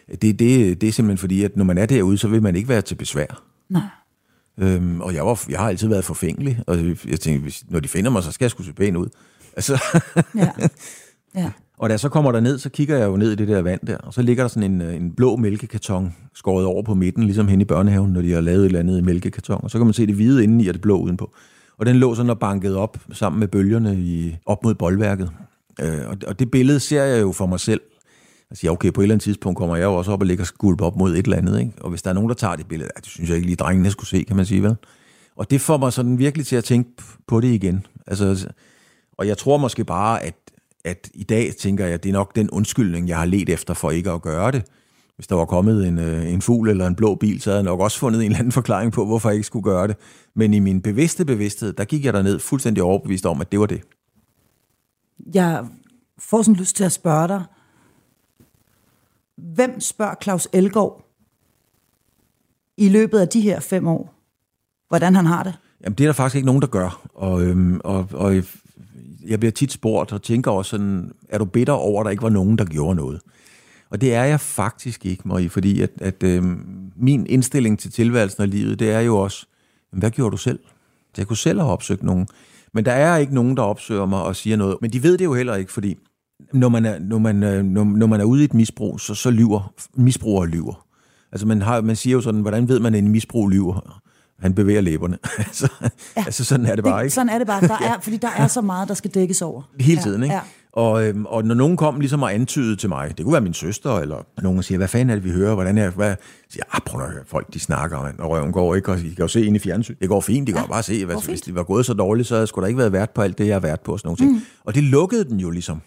Det, det, det er simpelthen fordi, at når man er derude, så vil man ikke være til besvær. Nej. Øhm, og jeg, var, jeg har altid været forfængelig, og jeg tænkte, hvis, når de finder mig, så skal jeg skulle se pæn ud. Altså, Ja. *laughs* ja. og da jeg så kommer der ned, så kigger jeg jo ned i det der vand der, og så ligger der sådan en, øh, en blå mælkekarton skåret over på midten, ligesom hen i børnehaven, når de har lavet et eller andet i mælkekarton. Og så kan man se det hvide indeni og det blå udenpå. Og den lå sådan og bankede op sammen med bølgerne i, op mod boldværket. Øh, og, og det billede ser jeg jo for mig selv. Jeg siger, okay, på et eller andet tidspunkt kommer jeg jo også op og ligger skulp op mod et eller andet. Ikke? Og hvis der er nogen, der tager det billede, ja, det synes jeg ikke lige, drengene skulle se, kan man sige, vel? Og det får mig sådan virkelig til at tænke på det igen. Altså, og jeg tror måske bare, at, at i dag tænker jeg, at det er nok den undskyldning, jeg har let efter for ikke at gøre det. Hvis der var kommet en, øh, en fugl eller en blå bil, så havde jeg nok også fundet en eller anden forklaring på, hvorfor jeg ikke skulle gøre det. Men i min bevidste bevidsthed, der gik jeg derned fuldstændig overbevist om, at det var det. Jeg får sådan lyst til at spørge dig, hvem spørger Claus Elgård i løbet af de her fem år, hvordan han har det? Jamen, det er der faktisk ikke nogen, der gør. Og, øhm, og, og jeg bliver tit spurgt og tænker også sådan, er du bitter over, at der ikke var nogen, der gjorde noget? Og det er jeg faktisk ikke, Marie, fordi at, at øhm, min indstilling til tilværelsen og livet, det er jo også, jamen, hvad gjorde du selv? Jeg kunne selv have opsøgt nogen. Men der er ikke nogen, der opsøger mig og siger noget. Men de ved det jo heller ikke, fordi når man er, når man, når, når man er ude i et misbrug, så, så lyver misbrugere lyver. Altså man, har, man siger jo sådan, hvordan ved man, at en misbrug lyver? Han bevæger læberne. *laughs* altså, ja. altså sådan er det bare, ikke? Sådan er det bare, der *laughs* er, fordi der er så meget, der skal dækkes over. Hele tiden, ikke? Ja. Og, øhm, og når nogen kom ligesom og antydede til mig, det kunne være min søster, eller nogen siger, hvad fanden er det, vi hører, hvordan er det, hvad? Jeg siger, ah, prøv at høre, folk de snakker, man, og røven går ikke, og I kan jo se ind i fjernsyn. Det går fint, de kan ja, bare se, hvad, hvis det var gået så dårligt, så skulle der ikke været vært på alt det, jeg har været på, og sådan nogle ting. Mm. Og det lukkede den jo ligesom.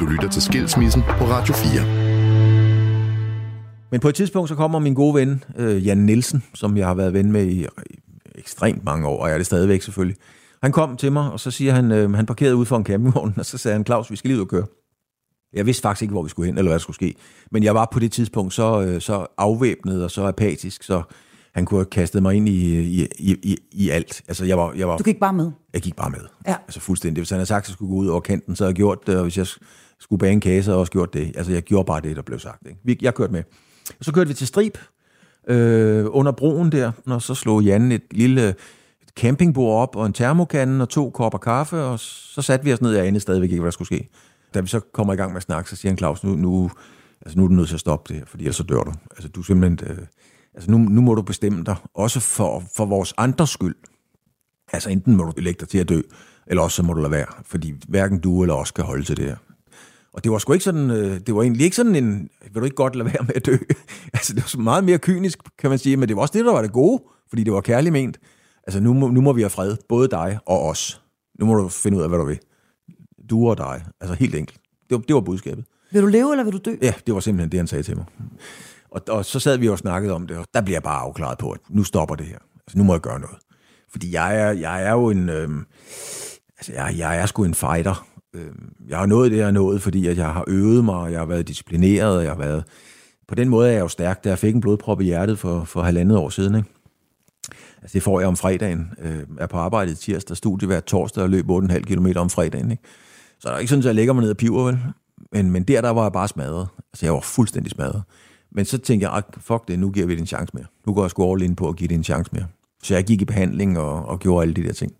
Du lytter til Skilsmissen på Radio 4. Men på et tidspunkt, så kommer min gode ven, øh, Jan Nielsen, som jeg har været ven med i, i ekstremt mange år, og jeg er det stadigvæk selvfølgelig. Han kom til mig, og så siger han, øh, han parkerede ude for en campingvogn, og så sagde han, Claus, vi skal lige ud og køre. Jeg vidste faktisk ikke, hvor vi skulle hen, eller hvad der skulle ske. Men jeg var på det tidspunkt så, øh, så afvæbnet og så apatisk, så han kunne have kastet mig ind i, i, i, i alt. Altså, jeg var, jeg var, Du gik bare med. jeg gik bare med. Ja. Altså fuldstændig. Hvis han havde sagt, at jeg skulle gå ud over kanten, så havde jeg gjort det, og hvis jeg skulle bage en kage, så havde jeg også gjort det. Altså, jeg gjorde bare det, der blev sagt. Ikke? Vi- Jeg kørte med. Så kørte vi til Strib, øh, under broen der, og så slog Jan et lille campingbord op, og en termokande og to kopper kaffe, og så satte vi os ned, jeg anede stadigvæk ikke, hvad der skulle ske. Da vi så kommer i gang med at snakke, så siger han, Claus, nu, nu, altså, nu er du nødt til at stoppe det her, fordi ellers så dør du. Altså, du simpelthen, øh, altså, nu, nu må du bestemme dig, også for, for vores andres skyld. Altså, enten må du lægge dig til at dø, eller også så må du lade være, fordi hverken du eller os kan holde til det her. Og det var sgu ikke sådan, øh, det var egentlig ikke sådan en, vil du ikke godt lade være med at dø? *laughs* altså, det var så meget mere kynisk, kan man sige, men det var også det, der var det gode, fordi det var kærligt ment. Altså, nu, må- nu må vi have fred, både dig og os. Nu må du finde ud af, hvad du vil. Du og dig. Altså, helt enkelt. Det var, det var budskabet. Vil du leve, eller vil du dø? Ja, det var simpelthen det, han sagde til mig. Og, og så sad vi og snakkede om det, og der bliver jeg bare afklaret på, at nu stopper det her. Altså, nu må jeg gøre noget. Fordi jeg er, jeg er jo en... Øhm, altså, jeg, jeg er sgu en fighter øh, jeg har nået det, jeg har nået, fordi at jeg har øvet mig, og jeg har været disciplineret, og jeg har været... På den måde er jeg jo stærk, da jeg fik en blodprop i hjertet for, for halvandet år siden, ikke? Altså, det får jeg om fredagen. Øh, er på arbejde i tirsdag, studie hver torsdag og løb 8,5 km om fredagen, ikke? Så der er ikke sådan, at jeg lægger mig ned og piver, vel? Men, men der, der var jeg bare smadret. Altså, jeg var fuldstændig smadret. Men så tænkte jeg, fuck det, nu giver vi det en chance mere. Nu går jeg sgu all in på at give det en chance mere. Så jeg gik i behandling og, og gjorde alle de der ting.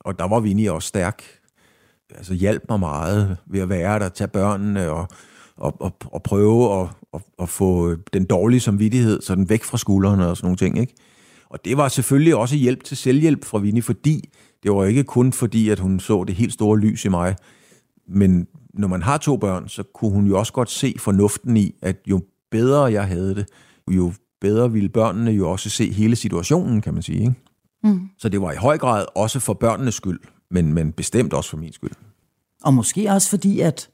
Og der var Vinnie også stærk. Altså hjalp mig meget ved at være der, tage børnene og, og, og, og prøve at, at, at få den dårlige samvittighed sådan væk fra skuldrene og sådan nogle ting, ikke? Og det var selvfølgelig også hjælp til selvhjælp fra Vinnie, fordi det var ikke kun fordi, at hun så det helt store lys i mig, men når man har to børn, så kunne hun jo også godt se fornuften i, at jo bedre jeg havde det, jo bedre ville børnene jo også se hele situationen, kan man sige. Ikke? Mm. Så det var i høj grad også for børnenes skyld, men, men bestemt også for min skyld. Og måske også fordi, at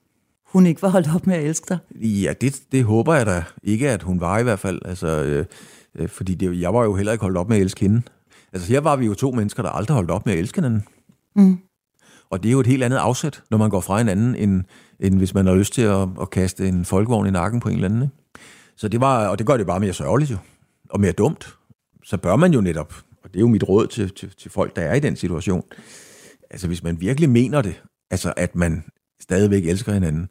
hun ikke var holdt op med at elske dig. Ja, det, det håber jeg da ikke, at hun var i hvert fald. Altså, øh, øh, fordi det, jeg var jo heller ikke holdt op med at elske hende. Altså her var vi jo to mennesker, der aldrig holdt op med at elske hinanden. Mm. Og det er jo et helt andet afsæt, når man går fra hinanden, end, end hvis man har lyst til at, at kaste en folkevogn i nakken på en eller anden. Ikke? Så det var, og det gør det bare mere sørgeligt jo, og mere dumt. Så bør man jo netop, og det er jo mit råd til, til, til folk, der er i den situation, altså hvis man virkelig mener det, altså at man stadigvæk elsker hinanden,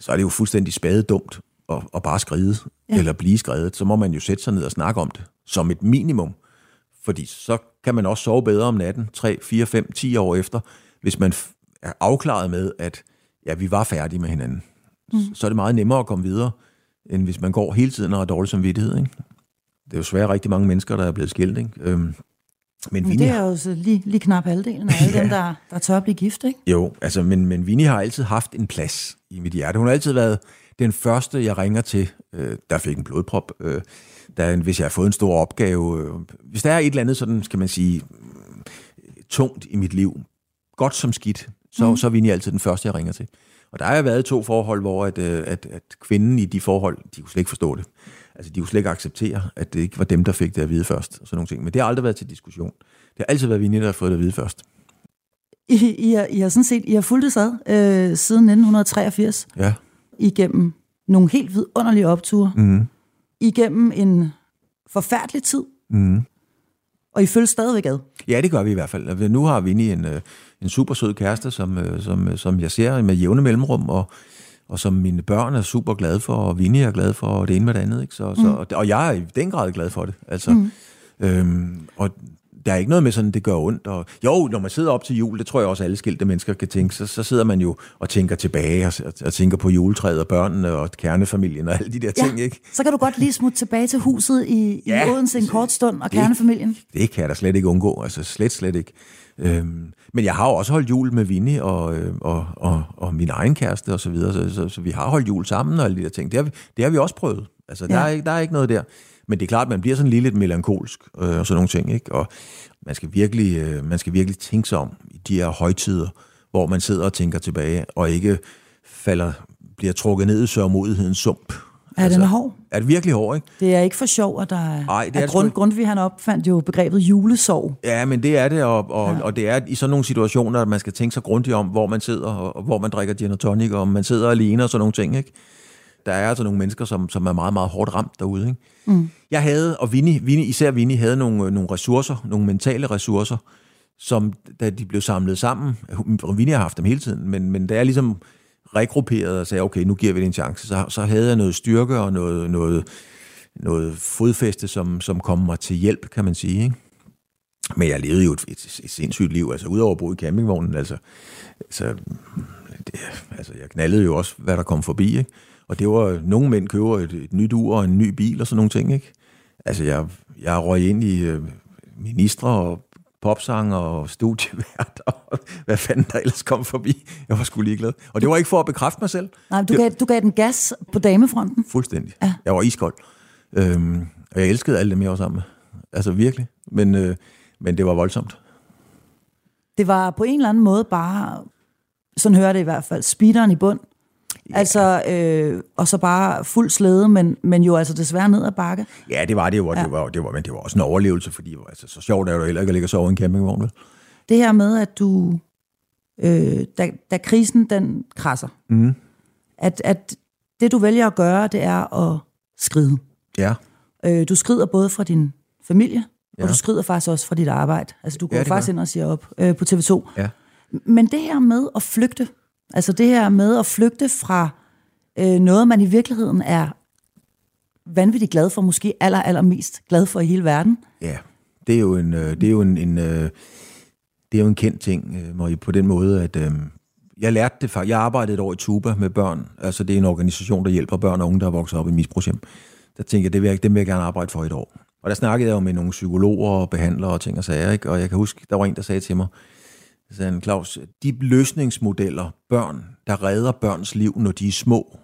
så er det jo fuldstændig spadedumt at, at bare skride, ja. eller blive skrevet. Så må man jo sætte sig ned og snakke om det, som et minimum. Fordi så kan man også sove bedre om natten, 3, 4, 5, 10 år efter, hvis man er afklaret med, at ja, vi var færdige med hinanden. Mm. Så er det meget nemmere at komme videre, end hvis man går hele tiden og har dårlig samvittighed. Ikke? Det er jo svært rigtig mange mennesker, der er blevet skilt. Ikke? Øhm, men, men det er jo så lige, lige knap halvdelen af alle *laughs* ja. dem, der, der tør at blive gift, ikke? Jo, altså, men, men Vinnie har altid haft en plads i mit hjerte. Hun har altid været den første, jeg ringer til, øh, der fik en blodprop. Øh, der, hvis jeg har fået en stor opgave. Øh, hvis der er et eller andet, sådan, skal man sige, tungt i mit liv, godt som skidt, så, mm. så er Vinnie altid den første, jeg ringer til. Og der har været to forhold, hvor at, øh, at, at kvinden i de forhold, de kunne slet ikke forstå det. Altså, de kunne slet ikke acceptere, at det ikke var dem, der fik det at vide først. Og sådan nogle ting. Men det har aldrig været til diskussion. Det har altid været Vinnie, der har fået det at vide først. I, I, har, I har sådan set I har fulgt det sad øh, siden 1983. Ja. Igennem nogle helt vidunderlige opture. Mm. Igennem en forfærdelig tid. Mm. Og I følger stadigvæk ad. Ja, det gør vi i hvert fald. Altså, nu har Vinnie en, øh, en super sød kæreste, som, øh, som, som jeg ser med jævne mellemrum, og, og som mine børn er super glade for, og Vinnie er glad for, og det ene med det andet. Ikke? Så, mm. så, og jeg er i den grad glad for det. Altså, mm. øhm, og der er ikke noget med sådan, det gør ondt. Og, jo, når man sidder op til jul, det tror jeg også alle skilte mennesker kan tænke, så, så sidder man jo og tænker tilbage, og, og, og tænker på juletræet og børnene og kernefamilien og alle de der ja, ting, ikke? så kan du godt lige smutte tilbage til huset i, ja, i Odense en kort stund og det, kernefamilien. Det kan jeg da slet ikke undgå, altså slet, slet ikke. Øhm, men jeg har jo også holdt jul med Vinnie og, øh, og, og, og min egen kæreste og så videre, så, så, så vi har holdt jul sammen og alle de der ting. Det har vi, det har vi også prøvet. Altså, ja. der, er, der er ikke noget der. Men det er klart, at man bliver sådan lige lidt melankolsk øh, og sådan nogle ting, ikke? Og man skal, virkelig, øh, man skal virkelig tænke sig om i de her højtider, hvor man sidder og tænker tilbage, og ikke falder, bliver trukket ned i sørmodighedens sump. Ja, altså, den er hård. Er det virkelig hård, ikke? Det er ikke for sjov, at der Ej, det er, er grund, Grundtvig han opfandt jo begrebet julesorg. Ja, men det er det, og, og, ja. og det er i sådan nogle situationer, at man skal tænke sig grundigt om, hvor man sidder, og, og hvor man drikker gin og tonic, og man sidder alene og sådan nogle ting, ikke? Der er altså nogle mennesker, som, som er meget, meget hårdt ramt derude, ikke? Mm. Jeg havde, og Vinnie, Vinnie, især Vinnie, havde nogle, øh, nogle ressourcer, nogle mentale ressourcer, som da de blev samlet sammen, øh, Vinnie har haft dem hele tiden, men, men da jeg ligesom regrupperede og sagde, okay, nu giver vi det en chance, så, så havde jeg noget styrke og noget, noget, noget fodfæste, som, som kom mig til hjælp, kan man sige. Ikke? Men jeg levede jo et, et, et sindssygt liv, altså udover at bo i campingvognen, altså, altså, det, altså jeg knaldede jo også, hvad der kom forbi, ikke? Og det var, nogle mænd køber et, et nyt ur og en ny bil og sådan nogle ting, ikke? Altså, jeg, jeg røg ind i øh, ministre og popsanger og studievært og *laughs* hvad fanden der ellers kom forbi. Jeg var sgu ligeglad. Og det var ikke for at bekræfte mig selv. Nej, du, gav, du gav den gas på damefronten. Fuldstændig. Ja. Jeg var iskold. Øhm, og jeg elskede alle dem, jeg var sammen med. Altså virkelig. Men, øh, men det var voldsomt. Det var på en eller anden måde bare, sådan hører det i hvert fald, speederen i bund. Ja. Altså, øh, og så bare fuld slæde, men, men jo altså desværre ned ad bakke. Ja, det var det jo, ja. det var, det var, men det var også en overlevelse, fordi altså, så sjovt er det jo heller ikke at ligge og sove i en campingvogn. Vel? Det her med, at du, øh, da, da krisen den krasser, mm. at, at det du vælger at gøre, det er at skride. Ja. Øh, du skrider både fra din familie, ja. og du skrider faktisk også fra dit arbejde. Altså du går ja, faktisk gør. ind og siger op øh, på TV2. Ja. Men det her med at flygte, Altså det her med at flygte fra øh, noget, man i virkeligheden er vanvittigt glad for, måske aller, aller mest glad for i hele verden. Ja, det er jo en, øh, det er jo en, en, øh, det er jo en kendt ting, øh, på den måde, at øh, jeg lærte det faktisk. Jeg arbejdede et år i Tuba med børn. Altså det er en organisation, der hjælper børn og unge, der er vokset op i misbrugshjem. Der tænkte jeg, det vil jeg, det vil jeg gerne arbejde for et år. Og der snakkede jeg jo med nogle psykologer og behandlere og ting og sager, ikke? og jeg kan huske, der var en, der sagde til mig, sagde Claus, de løsningsmodeller, børn, der redder børns liv, når de er små,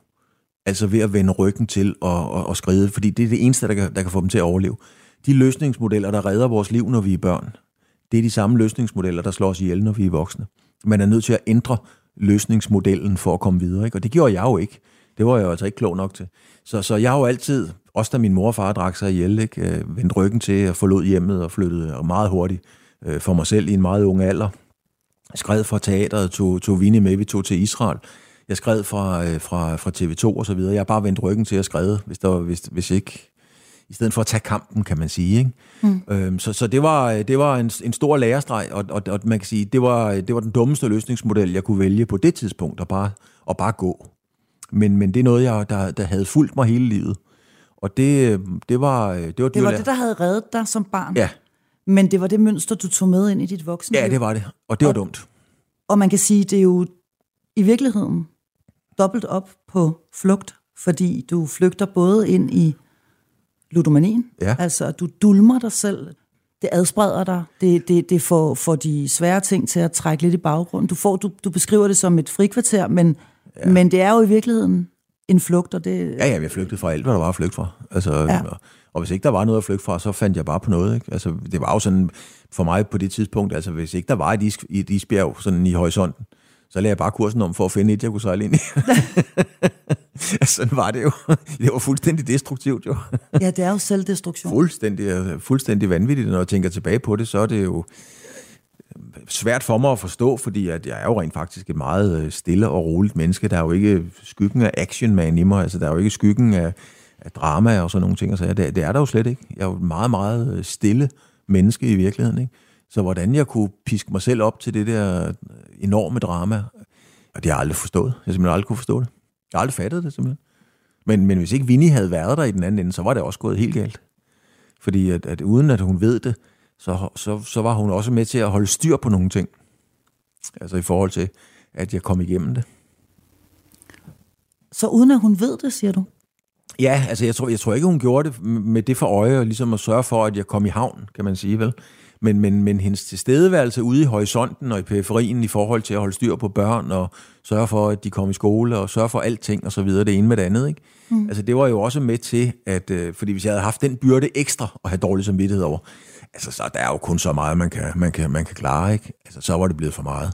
altså ved at vende ryggen til og, og, og skride, fordi det er det eneste, der kan, der kan få dem til at overleve. De løsningsmodeller, der redder vores liv, når vi er børn, det er de samme løsningsmodeller, der slår os ihjel, når vi er voksne. Man er nødt til at ændre løsningsmodellen for at komme videre, ikke? og det gjorde jeg jo ikke. Det var jeg jo altså ikke klog nok til. Så, så jeg har jo altid, også da min mor og far drak sig ihjel, ikke, vendte vendt ryggen til at forlod hjemmet og flyttede meget hurtigt øh, for mig selv i en meget ung alder skred fra teateret, tog, tog Vinnie med, vi tog til Israel. Jeg skred fra, øh, fra, fra TV2 og så videre. Jeg har bare vendt ryggen til at skrive, hvis, der, hvis, hvis ikke i stedet for at tage kampen, kan man sige. Ikke? Mm. Øhm, så så det, var, det var en, en stor lærestreg, og, og, og man kan sige, det var, det var den dummeste løsningsmodel, jeg kunne vælge på det tidspunkt, at bare, at bare gå. Men, men det er noget, jeg, der, der havde fulgt mig hele livet. Og det, det var... Det var, Det var det, der havde reddet dig som barn. Ja, Men det var det mønster, du tog med ind i dit voksne ja, det var det. Og det var dumt. Og man kan sige, det er jo i virkeligheden dobbelt op på flugt, fordi du flygter både ind i ludomanien, Ja. altså du dulmer dig selv, det adspreder dig, det, det, det får, får de svære ting til at trække lidt i baggrunden. Du, får, du, du beskriver det som et frikvarter, men, ja. men det er jo i virkeligheden en flugt, og det, Ja, ja, jeg flygtede fra alt, hvad der var at flygte fra. Altså, ja. og, og hvis ikke der var noget at flygte fra, så fandt jeg bare på noget. Ikke? Altså, det var jo sådan, for mig på det tidspunkt, altså hvis ikke der var et, is, et isbjerg sådan i horisonten, så lagde jeg bare kursen om for at finde et, jeg kunne sejle ind i. *laughs* sådan var det jo. Det var fuldstændig destruktivt jo. ja, det er jo selvdestruktion. fuldstændig, fuldstændig vanvittigt. Når jeg tænker tilbage på det, så er det jo svært for mig at forstå, fordi at jeg er jo rent faktisk et meget øh, stille og roligt menneske. Der er jo ikke skyggen af action man i mig, altså der er jo ikke skyggen af, af drama og sådan nogle ting. Så det, det er der jo slet ikke. Jeg er jo et meget, meget øh, stille menneske i virkeligheden. Ikke? Så hvordan jeg kunne piske mig selv op til det der øh, enorme drama, og det har jeg aldrig forstået. Jeg har simpelthen aldrig kunne forstå det. Jeg har aldrig fattet det simpelthen. Men, men hvis ikke Vinnie havde været der i den anden ende, så var det også gået helt galt. Fordi at, at uden at hun ved det, så, så, så var hun også med til at holde styr på nogle ting. Altså i forhold til, at jeg kom igennem det. Så uden at hun ved det, siger du? Ja, altså jeg tror, jeg tror ikke, hun gjorde det med det for øje, og ligesom at sørge for, at jeg kom i havn, kan man sige vel. Men, men, men hendes tilstedeværelse ude i horisonten og i periferien i forhold til at holde styr på børn og sørge for, at de kom i skole og sørge for alting og så videre, det ene med det andet. Ikke? Mm. Altså det var jo også med til, at øh, fordi hvis jeg havde haft den byrde ekstra at have dårlig samvittighed over, altså så der er jo kun så meget, man kan, man kan, man kan klare. Ikke? Altså så var det blevet for meget.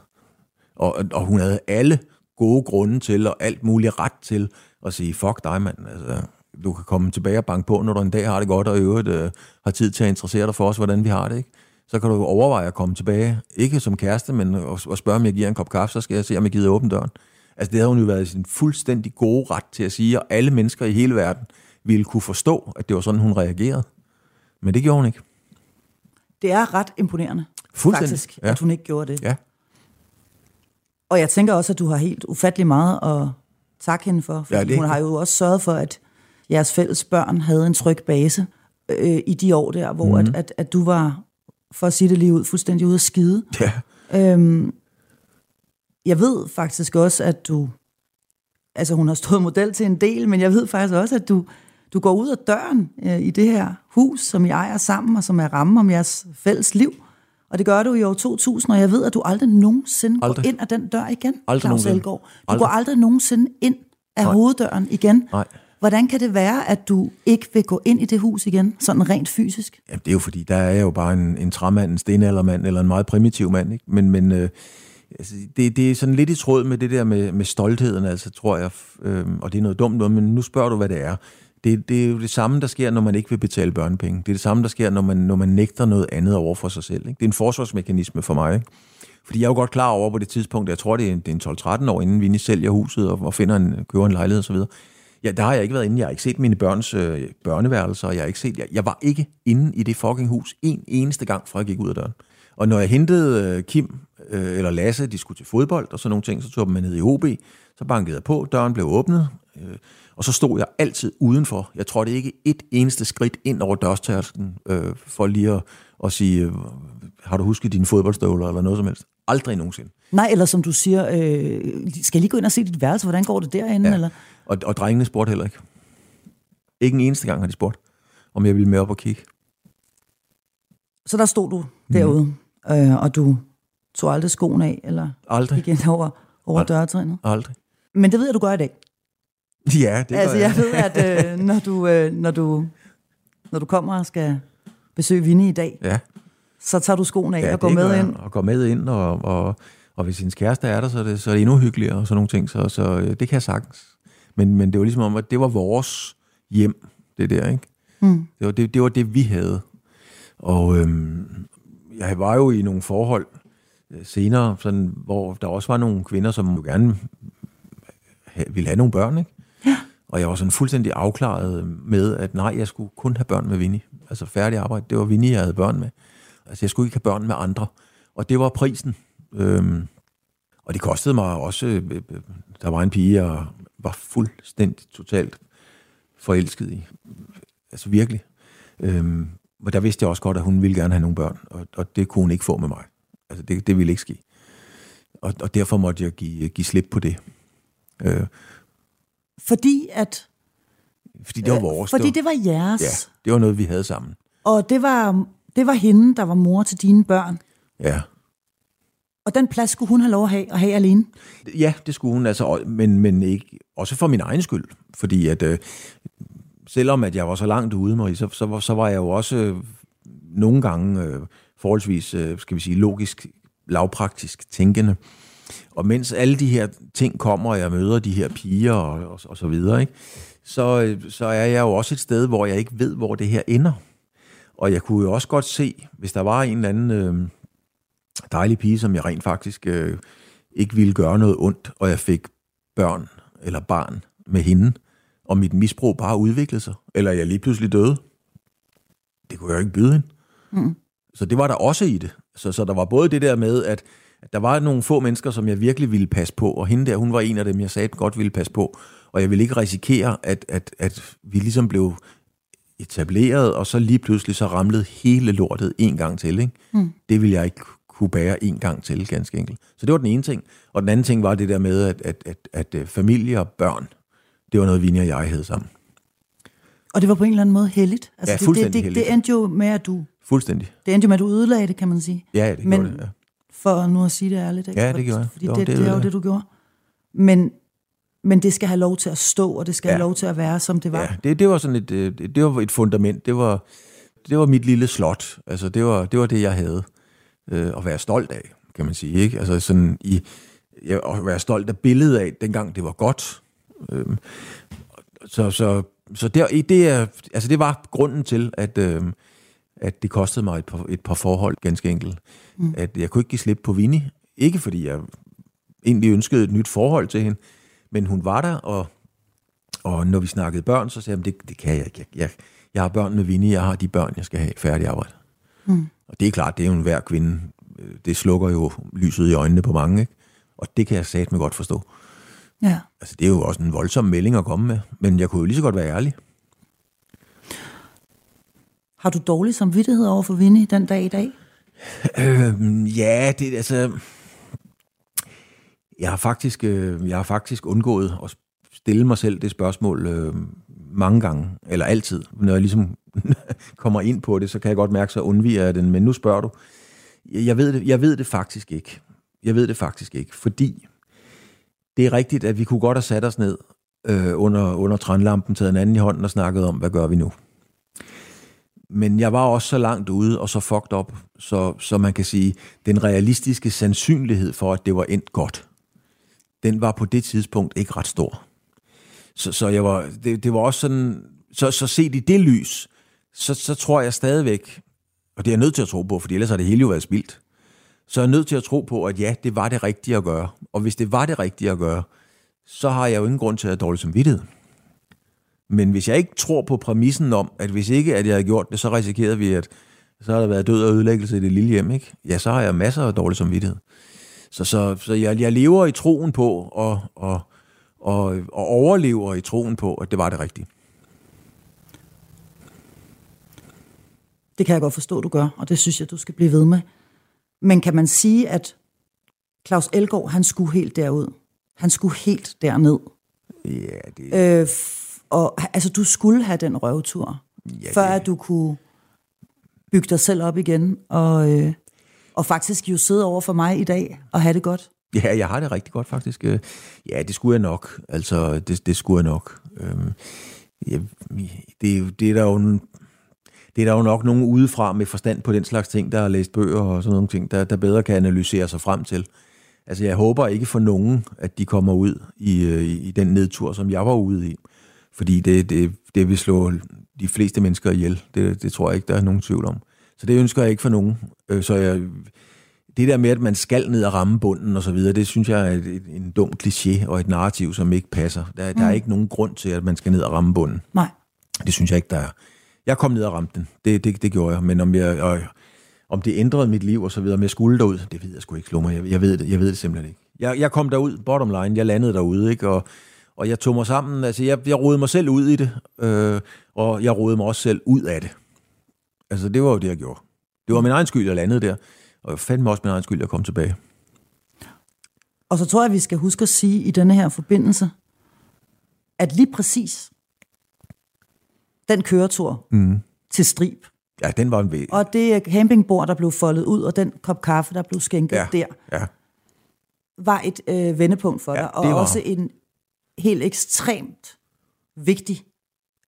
Og, og hun havde alle gode grunde til, og alt muligt ret til, at sige, fuck dig, mand. Altså, du kan komme tilbage og banke på, når du en dag har det godt, og i øvrigt øh, har tid til at interessere dig for os, hvordan vi har det, ikke? Så kan du overveje at komme tilbage, ikke som kæreste, men at, at spørge, om jeg giver en kop kaffe, så skal jeg se, om jeg gider åbne døren. Altså, det havde hun jo været sin fuldstændig gode ret til at sige, og alle mennesker i hele verden ville kunne forstå, at det var sådan, hun reagerede. Men det gjorde hun ikke. Det er ret imponerende, faktisk, ja. at hun ikke gjorde det. Ja. Og jeg tænker også, at du har helt ufattelig meget at takke hende for. Fordi Ja, det hun har jo også sørget for, at jeres fælles børn havde en tryg base øh, i de år der, hvor mm. Mhm. at, at, at du var, for at sige det lige ud, fuldstændig ude at skide. Ja. Øhm, jeg ved faktisk også, at du... Altså, hun har stået model til en del, men jeg ved faktisk også, at du, du går ud af døren øh, i det her hus, som I ejer sammen, og som er rammen om jeres fælles liv. Og det gør du i år 2000, og jeg ved, at du aldrig nogensinde Aldrig. går ind ad den dør igen, Aldrig Claus. Elgaard. Du Aldrig. går aldrig nogensinde ind af Nej. hoveddøren igen. Nej. Hvordan kan det være, at du ikke vil gå ind i det hus igen, sådan rent fysisk? Jamen, det er jo fordi, der er jeg jo bare en, en træmand, en stenaldermand, eller en meget primitiv mand, ikke? Men, men øh, altså, det, det er sådan lidt i tråd med det der med, med stoltheden, altså, tror jeg, øh, og det er noget dumt noget, men nu spørger du, hvad det er. Det, det er jo det samme, der sker, når man ikke vil betale børnepenge. Det er det samme, der sker, når man, når man nægter noget andet over for sig selv. Ikke? Det er en forsvarsmekanisme for mig. Ikke? Fordi jeg er jo godt klar over på det tidspunkt, jeg tror, det er det er en 12-13 år, inden vi inde sælger huset og, og finder en, køber en lejlighed osv. Ja, der har jeg ikke været inde. Jeg har ikke set mine børns øh, børneværelser, jeg har ikke set... Jeg, jeg var ikke inde i det fucking hus en eneste gang, fra jeg gik ud af døren. Og når jeg hentede øh, Kim øh, eller Lasse, de skulle til fodbold og sådan nogle ting, så tog jeg dem med ned i OB, så bankede jeg på, døren blev åbnet, øh, og så stod jeg altid udenfor. Jeg tror det ikke et eneste skridt ind over dørstærsken, øh, for lige at, at sige, øh, har du husket dine fodboldstøvler eller noget som helst? Aldrig nogensinde. Nej, eller som du siger, øh, skal jeg lige gå ind og se dit værelse? Hvordan går det derinde? Ja. Eller? Og, og drengene spurgte heller ikke. Ikke en eneste gang har de spurgt, om jeg ville med op og kigge. Så der stod du derude, mm. øh, og du tog aldrig skoen af, eller Aldrig. gik ind over, over Ald- dørtrinnet. Aldrig. Men det ved jeg, du gør i dag. *laughs* Ja, det altså, gør jeg ved, at øh, når, du, øh, når, du, når du kommer og skal besøge Vinnie i dag, Ja. så tager du skoen af ja, og går med jeg. ind. Og går med ind, og, og, og hvis hendes kæreste er der, så er det, så er det endnu hyggeligere og sådan nogle ting. Så, så øh, det kan jeg sagtens. Men, men det var ligesom om, at det var vores hjem, det der, ikke? Mm. Det, var det, det var det, vi havde. Og øhm, jeg var jo i nogle forhold øh, senere, sådan, hvor der også var nogle kvinder, som jo gerne ville have nogle børn, ikke? Og jeg var sådan fuldstændig afklaret med, at nej, jeg skulle kun have børn med Vinnie. Altså færdig arbejde, det var Vinnie, jeg havde børn med. Altså jeg skulle ikke have børn med andre. Og det var prisen. Øhm, og det kostede mig også, øh, øh, øh der var en pige, jeg var fuldstændig totalt forelsket i. Altså virkelig. Øhm, og der vidste jeg også godt, at hun ville gerne have nogle børn, og, og det kunne hun ikke få med mig. Altså det, det ville ikke ske. Og, og derfor måtte jeg give, give slip på det. Øh, fordi at fordi det var vores. fordi det det var jeres. Ja, det var noget, vi havde sammen. Og det var, det var hende, der var mor til dine børn. Ja. Og den plads skulle hun have lov at have, og have alene. Ja, det skulle hun, altså, men, men ikke, også for min egen skyld. Fordi at, øh, selvom at jeg var så langt ude, Marie, så, så, var- så var jeg jo også øh, nogle gange øh, forholdsvis, øh, skal vi sige, logisk, lavpraktisk tænkende. Og mens alle de her ting kommer, og jeg møder de her piger og, og, og så videre, ikke? Så, så er jeg jo også et sted, hvor jeg ikke ved, hvor det her ender. Og jeg kunne jo også godt se, hvis der var en eller anden øh, dejlig pige, som jeg rent faktisk øh, ikke ville gøre noget ondt, og jeg fik børn eller barn med hende, og mit misbrug bare udviklede sig, eller jeg lige pludselig døde. Det kunne jeg jo ikke byde hende. Mm. Så det var der også i det. Så, så der var både det der med, at, at der var nogle få mennesker, som jeg virkelig ville passe på, og hende der, hun var en af dem, jeg sagde, godt ville passe på, og jeg ville ikke risikere, at, at, at vi ligesom blev etableret, og så lige pludselig så ramlede hele lortet en gang til. Ikke? Mm. Det ville jeg ikke kunne bære en gang til, ganske enkelt. Så det var den ene ting. Og den anden ting var det der med, at, at, at, at øh, familie og børn, det var noget, Vinnie og jeg havde sammen. Og det var på en eller anden måde heldigt. Altså, Ja, det, det, fuldstændig det, heldigt. det, endte jo med, at du, Fuldstændig. det endte jo med, at du ødelagde det, kan man sige. Ja, ja, det Men- gjorde det. Ja. For nu at sige det ærligt. Ikke? Ja, det gjorde jeg. Fordi Jo, det, det det, er jo det, du gjorde. Men, men det skal have lov til at stå, og det skal Ja. have lov til at være, som det var. Ja, det, det var sådan et, øh, det, var et fundament. Det var, det var mit lille slot. Altså, det var det, var det jeg havde øh, at være stolt af, kan man sige. Ikke? Altså, sådan i, ja, at være stolt af billedet af, dengang det var godt. Øhm, så, så, så der, det, er, altså, det var grunden til, at, øhm, at det kostede mig et par, et par forhold, ganske enkelt. Mm. At jeg kunne ikke give slip på Vinnie. Ikke fordi jeg egentlig ønskede et nyt forhold til hende, men hun var der, og og når vi snakkede børn, så sagde jeg, det, det kan jeg ikke. Jeg, jeg, jeg har børn med Vinnie, jeg har de børn, jeg skal have færdig arbejde. Mm. Og det er klart, det er jo en hver kvinde. Det slukker jo lyset i øjnene på mange, ikke? Og det kan jeg satme godt forstå. Ja. Altså, det er jo også en voldsom melding at komme med, men jeg kunne jo lige så godt være ærlig. Har du dårlig samvittighed over for Vinnie den dag i dag? Øhm, ja, det altså... Jeg har faktisk, øh, jeg har faktisk undgået at stille mig selv det spørgsmål øh, mange gange, eller altid. Når jeg ligesom *laughs* kommer ind på det, så kan jeg godt mærke, så undviger jeg den. Men nu spørger du. Jeg ved det, jeg ved det faktisk ikke. Jeg ved det faktisk ikke, fordi det er rigtigt, at vi kunne godt have sat os ned øh, under, under trænlampen, taget en anden i hånden og snakket om, hvad gør vi nu? Men jeg var også så langt ude og så fucked up, så, så man kan sige, den realistiske sandsynlighed for, at det var endt godt, den var på det tidspunkt ikke ret stor. Så, så jeg var, det, det var også sådan, så, så set i det lys, så, så tror jeg stadigvæk, og det er jeg nødt til at tro på, for ellers har det hele jo været spildt, så er jeg nødt til at tro på, at ja, det var det rigtige at gøre. Og hvis det var det rigtige at gøre, så har jeg jo ingen grund til at have dårlig samvittighed. Men hvis jeg ikke tror på præmissen om, at hvis ikke at jeg havde gjort det, så risikerede vi, at så har der været død og ødelæggelse i det lille hjem, ikke? Ja, så har jeg masser af dårlig samvittighed. Så, så, så jeg, jeg lever i troen på, og, og, og, og overlever i troen på, at det var det rigtige. Det kan jeg godt forstå, du gør, og det synes jeg, du skal blive ved med. Men kan man sige, at Claus Elgaard, han skulle helt derud? Han skulle helt derned? Ja, det, Øh, og altså, du skulle have den røvetur, ja, før at du kunne bygge dig selv op igen, og, øh, og faktisk jo sidde over for mig i dag og have det godt. Ja, jeg har det rigtig godt faktisk. Øh, Ja, det skulle jeg nok. Altså, det, det skulle jeg nok. Øhm, ja, det, er det er der jo en, det er der jo nok nogen udefra med forstand på den slags ting, der har læst bøger og sådan nogle ting, der, der bedre kan analysere sig frem til. Altså, jeg håber ikke for nogen, at de kommer ud i, øh, i, i den nedtur, som jeg var ude i. Fordi det, det, det vil slå de fleste mennesker ihjel. Det, det tror jeg ikke, der er nogen tvivl om. Så det ønsker jeg ikke for nogen. Øh, Så jeg, det der med, at man skal ned og ramme bunden og så videre, det synes jeg er et, en dum kliché og et narrativ, som ikke passer. Der, mm. der er ikke nogen grund til, at man skal ned og ramme bunden. Nej. Det synes jeg ikke, der er. Jeg kom ned og ramte den. Det, det, det gjorde jeg. Men om, jeg, og, om det ændrede mit liv og så videre, om jeg skulle derud, det ved jeg sgu ikke mig. Jeg, jeg, ved, det, jeg ved det simpelthen ikke. Jeg, jeg kom derud, bottom line, jeg landede derude, ikke? Og, og jeg tog mig sammen, altså jeg, jeg rodede mig selv ud i det, øh, og jeg rodede mig også selv ud af det. Altså det var jo det, jeg gjorde. Det var min egen skyld, jeg landede der, og fandt mig også min egen skyld, jeg kom tilbage. Og så tror jeg, vi skal huske at sige i denne her forbindelse, at lige præcis den køretur mm. til Strib, Ja, den var en væg. og det campingbord, der blev foldet ud, og den kop kaffe, der blev skænket Ja, der, ja. var et øh, vendepunkt for Ja, dig, og det var- også en helt ekstremt vigtig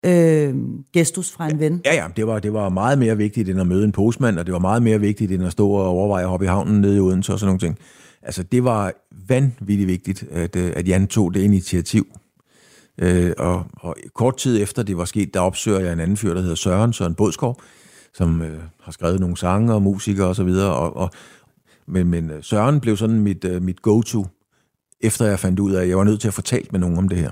øh, gestus fra en ven. Ja, ja, det var, det var meget mere vigtigt end at møde en postmand, og det var meget mere vigtigt end at stå og overveje at hoppe i havnen nede i Odense og sådan nogle ting. Altså, det var vanvittigt vigtigt, at, øh, at Jan tog det initiativ. Øh, og, og kort tid efter det var sket, der opsøger jeg en anden fyr, der hedder Søren, Søren Bådskov, som øh, har skrevet nogle sange og musikere og så videre. Og, og, men, men øh, Søren blev sådan mit, øh, mit go-to, efter jeg fandt ud af, at jeg var nødt til at talt med nogen om det her.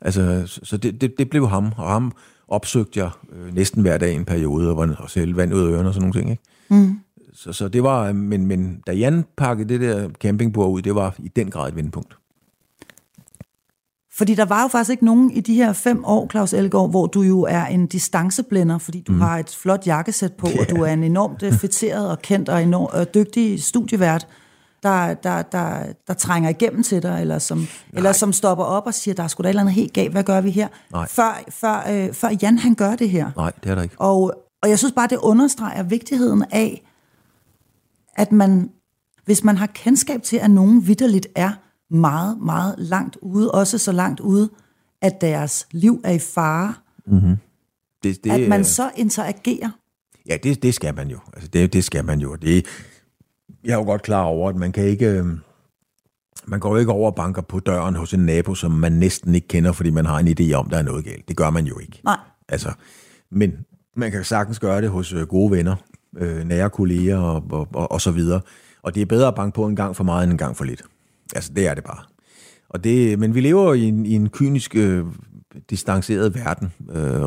Altså, så det, det, det blev ham, og ham opsøgte jeg øh, næsten hver dag en periode, og, var, og selv vand ud af ørerne og sådan nogle ting. Ikke? Mm. Så, så det var, men, men da Jan pakkede det der campingbord ud, det var i den grad et vendepunkt. Fordi der var jo faktisk ikke nogen i de her fem år, Claus Elgaard, hvor du jo er en distanceblænder, fordi du mm. har et flot jakkesæt på, og du er en enormt øh, fætteret og kendt og enormt øh, dygtig studievært, der, der, der, der trænger igennem til dig, eller som, eller som stopper op og siger, der er sgu da et eller andet helt galt, hvad gør vi her? Nej. Før, før, øh, før Jan han gør det her. Nej, det er der ikke. Og, og jeg synes bare, det understreger vigtigheden af, at man, hvis man har kendskab til, at nogen vidderligt er meget, meget langt ude, også så langt ude, at deres liv er i fare, Det, det, at man så interagerer. Ja, det, det skal man jo. Altså, det, det skal man jo. Det, jeg er jo godt klar over, at man kan ikke... øh, Man går jo ikke over og banker på døren hos en nabo, som man næsten ikke kender, fordi man har en idé om, der er noget galt. Det gør man jo ikke. Nej. Altså, men man kan sagtens gøre det hos øh, gode venner, øh, nære kolleger og, og, og, og så videre. Og det er bedre at banke på en gang for meget end en gang for lidt. Altså, det er det bare. Og det, men vi lever i en, i en kynisk, øh, distanceret verden. Øh,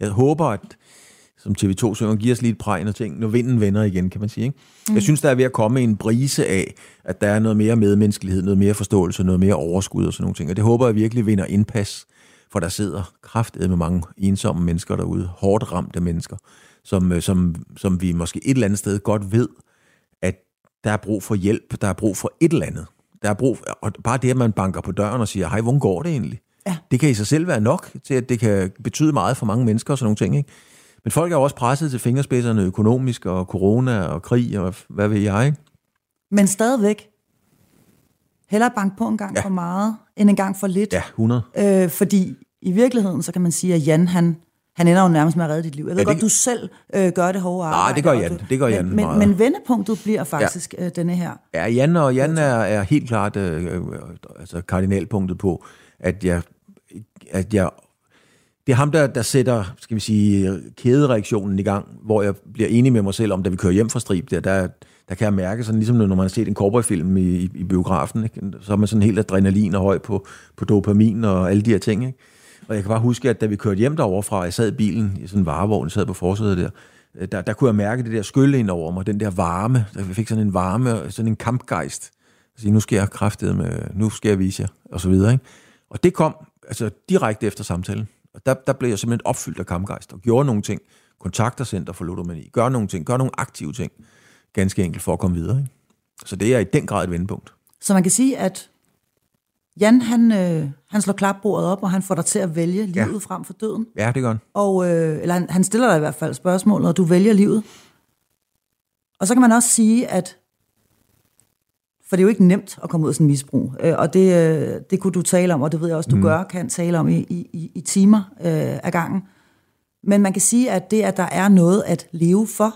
jeg håber, at som TV2 synger, giver os lige et præg, når, ting, når vinden vender igen, kan man sige. Ikke? Mm. Jeg synes, der er ved at komme en brise af, at der er noget mere medmenneskelighed, noget mere forståelse, noget mere overskud og sådan nogle ting. Og det håber jeg virkelig vinder indpas, for der sidder kraftedet med mange ensomme mennesker derude, hårdt ramte mennesker, som, øh, som, som vi måske et eller andet sted godt ved, at der er brug for hjælp, der er brug for et eller andet. Der er brug for, og bare det, at man banker på døren og siger, hej, hvordan går det egentlig? Ja. Det kan i sig selv være nok til, at det kan betyde meget for mange mennesker og sådan nogle ting. Ikke? Men folk er jo også presset til fingerspidserne økonomisk, og corona og krig og hvad ved jeg. Ikke? Men stadigvæk, hellere banke på en gang ja. For meget, end en gang for lidt. Ja, 100. Øh, fordi i virkeligheden, så kan man sige, at Jan, han, han ender jo nærmest med at redde dit liv. Jeg ved Ja, det- godt, du selv øh, gør det hårde arbejde. det gør Jan. Du, Det gør Jan men, men, meget. men vendepunktet bliver faktisk ja. øh, denne her. Ja, Jan og Jan er, er helt klart øh, øh, altså kardinalpunktet på, at jeg, at jeg det er ham, der, der sætter, skal vi sige, kædereaktionen i gang, hvor jeg bliver enig med mig selv om, da vi kører hjem fra Strib, der, der, der kan jeg mærke, sådan ligesom når man har set en cowboyfilm i, i, i biografen, ikke? så er man sådan helt adrenalin og høj på, på dopamin og alle de her ting. Ikke? Og jeg kan bare huske, at da vi kørte hjem derovre fra, jeg sad i bilen i sådan en varevogn, jeg sad på forsædet der, øh, der, der kunne jeg mærke det der skylle ind over mig, den der varme, jeg fik sådan en varme, sådan en kampgejst. Altså, nu skal jeg kraftet med, nu skal jeg vise jer, og så videre. Ikke? Og det kom altså direkte efter samtalen. Og der, der blev jeg simpelthen opfyldt af kampgejst og gjorde nogle ting. Kontakter Center for Ludomani. Gør nogle ting. Gør nogle aktive ting. Ganske enkelt for at komme videre. Ikke? Så det er i den grad et vendepunkt. Så man kan sige, at Jan, han, øh, han slår klapbordet op, og han får dig til at vælge livet ja. frem for døden. Ja, det gør han. Og, øh, eller han, han stiller dig i hvert fald spørgsmålet, og du vælger livet. Og så kan man også sige, at for det er jo ikke nemt at komme ud af sådan en misbrug, øh, og det, øh, det kunne du tale om, og det ved jeg også, du mm. gør, kan tale om i, i, i timer øh, af gangen. Men man kan sige, at det, at der er noget at leve for,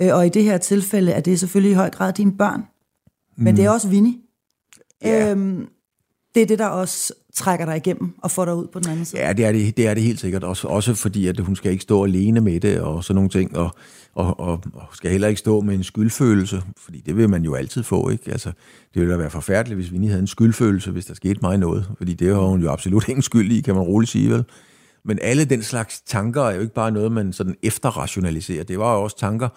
øh, og i det her tilfælde, er det selvfølgelig i høj grad dine børn, men det er også Vinnie. Ja. Øhm, det er det, der også trækker dig igennem og får dig ud på den anden side. Ja, det er det, det, er det helt sikkert. Også, også fordi, at hun skal ikke stå alene med det og sådan nogle ting, og, og, og, og skal heller ikke stå med en skyldfølelse, fordi det vil man jo altid få, ikke? Altså, det ville da være forfærdeligt, hvis vi Vinnie havde en skyldfølelse, hvis der skete mig noget, fordi det har hun jo absolut *laughs* ingen skyld i, kan man roligt sige, vel? Men alle den slags tanker er jo ikke bare noget, man sådan efterrationaliserer. Det var jo også tanker,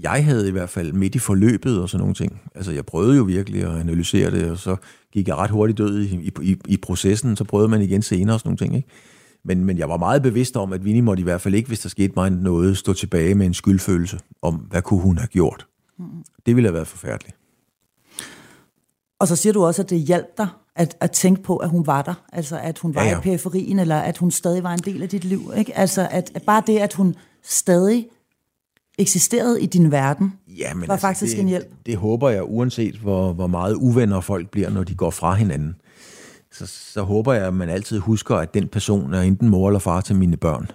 jeg havde i hvert fald midt i forløbet og sådan nogle ting. Altså, jeg prøvede jo virkelig at analysere det, og så gik jeg ret hurtigt død i, i, i processen, så prøvede man igen senere og sådan nogle ting, ikke? Men, men jeg var meget bevidst om, at Vinnie måtte i hvert fald ikke, hvis der skete mig noget, stå tilbage med en skyldfølelse om, hvad kunne hun have gjort. Mm. Det ville have været forfærdeligt. Og så siger du også, at det hjalp dig at, at tænke på, at hun var der. Altså, at hun var ja, ja. i periferien, eller at hun stadig var en del af dit liv. Ikke? Altså, at, at bare det, at hun stadig eksisterede i din verden, ja, men var altså, faktisk det, en hjælp. Det håber jeg, uanset hvor, hvor meget uvenner folk bliver, når de går fra hinanden. Så, så håber jeg, at man altid husker, at den person er enten mor eller far til mine børn.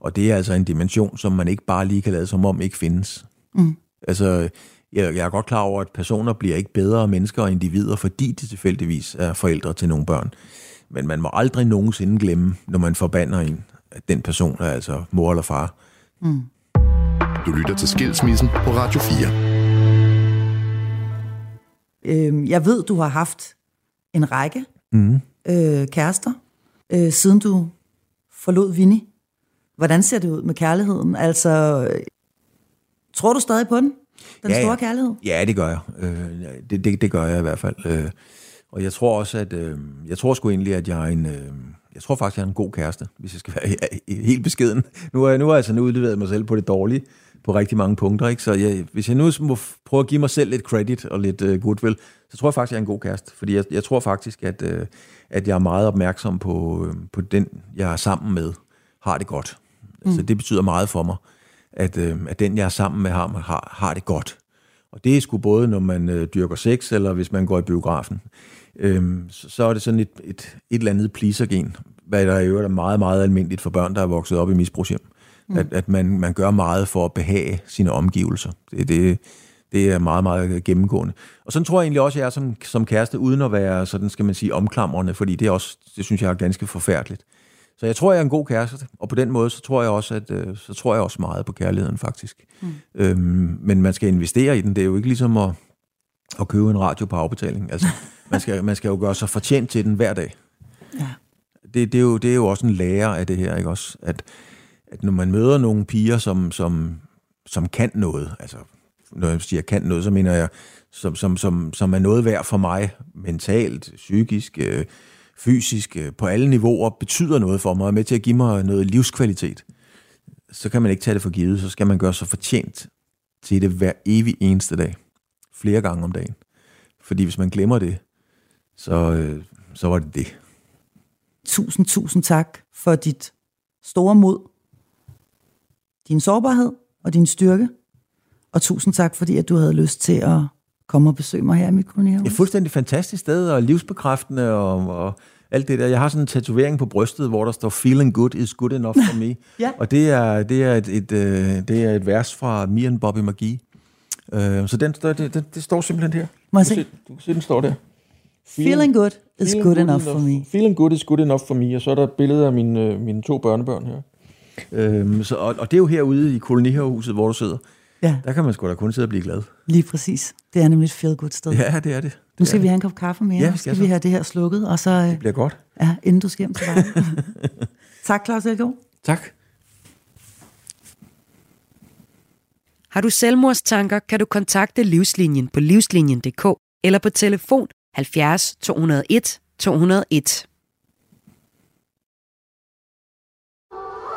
Og det er altså en dimension, som man ikke bare lige kan lade som om ikke findes. Mm. Altså, jeg, jeg er godt klar over, at personer bliver ikke bedre mennesker og individer, fordi de tilfældigvis er forældre til nogle børn. Men man må aldrig nogensinde glemme, når man forbander en, at den person er altså mor eller far. Mm. Du lytter til Skilsmissen på Radio 4. Øhm, jeg ved, du har haft en række mm. øh, kærester, øh, siden du forlod Vinnie. Hvordan ser det ud med kærligheden? Altså, tror du stadig på den? Den ja, store kærlighed? Ja, det gør jeg. Øh, det, det, det gør jeg i hvert fald. Øh, og jeg tror også, at øh, jeg tror sgu egentlig, at jeg er en... Øh, jeg tror faktisk, jeg er en god kæreste, hvis jeg skal være *laughs* helt beskeden. Nu har jeg, nu har jeg sådan udleveret mig selv på det dårlige på rigtig mange punkter. Ikke? Så jeg, hvis jeg nu må prøve at give mig selv lidt credit og lidt uh, goodwill, så tror jeg faktisk, at jeg er en god kæreste. Fordi jeg, jeg tror faktisk, at, uh, at jeg er meget opmærksom på, uh, på den, jeg er sammen med, har det godt. Mm. Altså, det betyder meget for mig, at, uh, at den, jeg er sammen med, har, har, har det godt. Og det er sgu både, når man uh, dyrker sex, eller hvis man går i biografen. Øhm, så, så er det sådan et, et, et eller andet pleaser-gen, hvad der i øvrigt er meget, meget almindeligt for børn, der er vokset op i misbrugshjem. Mm. At, at man, man gør meget for at behage sine omgivelser. Det, det, det er meget, meget gennemgående. Og sådan tror jeg egentlig også, at jeg er som, som kæreste, uden at være, sådan skal man sige, omklamrende, fordi det, er også, det synes jeg er ganske forfærdeligt. Så jeg tror, jeg er en god kæreste, og på den måde, så tror jeg også, at, øh, så tror jeg også meget på kærligheden, faktisk. Mm. Øhm, men man skal investere i den. Det er jo ikke ligesom at, at købe en radio på afbetaling. Altså, *laughs* man, skal, man skal jo gøre sig fortjent til den hver dag. Ja. Det, det, er jo, det er jo også en lærer af det her, ikke også? At, at når man møder nogle piger, som, som, som kan noget, altså når jeg siger kan noget, så mener jeg, som, som, som, som er noget værd for mig, mentalt, psykisk, øh, fysisk, øh, på alle niveauer, betyder noget for mig, og er med til at give mig noget livskvalitet, så kan man ikke tage det for givet, så skal man gøre sig fortjent til det hver evig eneste dag, flere gange om dagen. Fordi hvis man glemmer det, så, øh, så var det det. Tusind, tusind tak for dit store mod din sårbarhed og din styrke. Og tusind tak, fordi at du havde lyst til at komme og besøge mig her i mit kolonihus. Et fuldstændig fantastisk sted, og livsbekræftende, og, og alt det der. Jeg har sådan en tatovering på brystet, hvor der står, feeling good is good enough for me. *laughs* ja. Og det er, det, er et, et, øh, det er et vers fra Me and Bobby McGee. Uh, så den, det, det, det står simpelthen her. Må jeg se? Du kan se, den står der. Feeling, feeling good is feeling good, good enough, enough for me. Feeling good is good enough for me. Og så er der et billede af mine, mine to børnebørn her. Øhm, så, og, og det er jo herude i kolonihavehuset, hvor du sidder. Ja. Der kan man sgu da kun sidde og blive glad. Lige præcis. Det er nemlig et feel good sted. Ja, det er det. Nu skal vi have en kop kaffe mere. Ja, vi skal, skal vi have det her slukket. Og så, øh, det bliver godt. Ja, inden du skal hjem til dig. *laughs* tak, Claus Elgaard. Tak. Har du selvmordstanker, kan du kontakte Livslinjen på livslinjen.dk eller på telefon 70 201 201.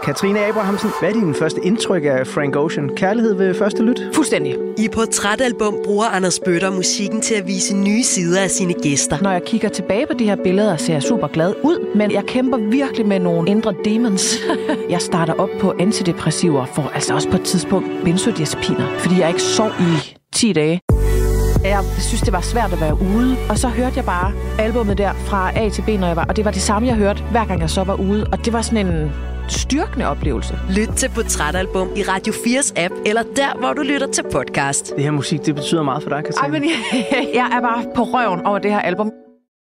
Katrine Abrahamsen, hvad er din første indtryk af Frank Ocean? Kærlighed ved første lyt? Fuldstændig. I Portrætalbum bruger Anders Bøtter musikken til at vise nye sider af sine gæster. Når jeg kigger tilbage på de her billeder, ser jeg super glad ud, men jeg kæmper virkelig med nogle indre demons. *laughs* jeg starter op på antidepressiver, for altså også på et tidspunkt benzodiazepiner, fordi jeg ikke sov i 10 dage. Jeg synes, det var svært at være ude, og så hørte jeg bare albummet der fra A til B, når jeg var, og det var det samme, jeg hørte, hver gang jeg så var ude, og det var sådan en styrkende oplevelse. Lyt til Portrætalbum i Radio 4's app, eller der, hvor du lytter til podcast. Det her musik, det betyder meget for dig, Katrine. Ej, men jeg, *laughs* jeg er bare på røven over det her album.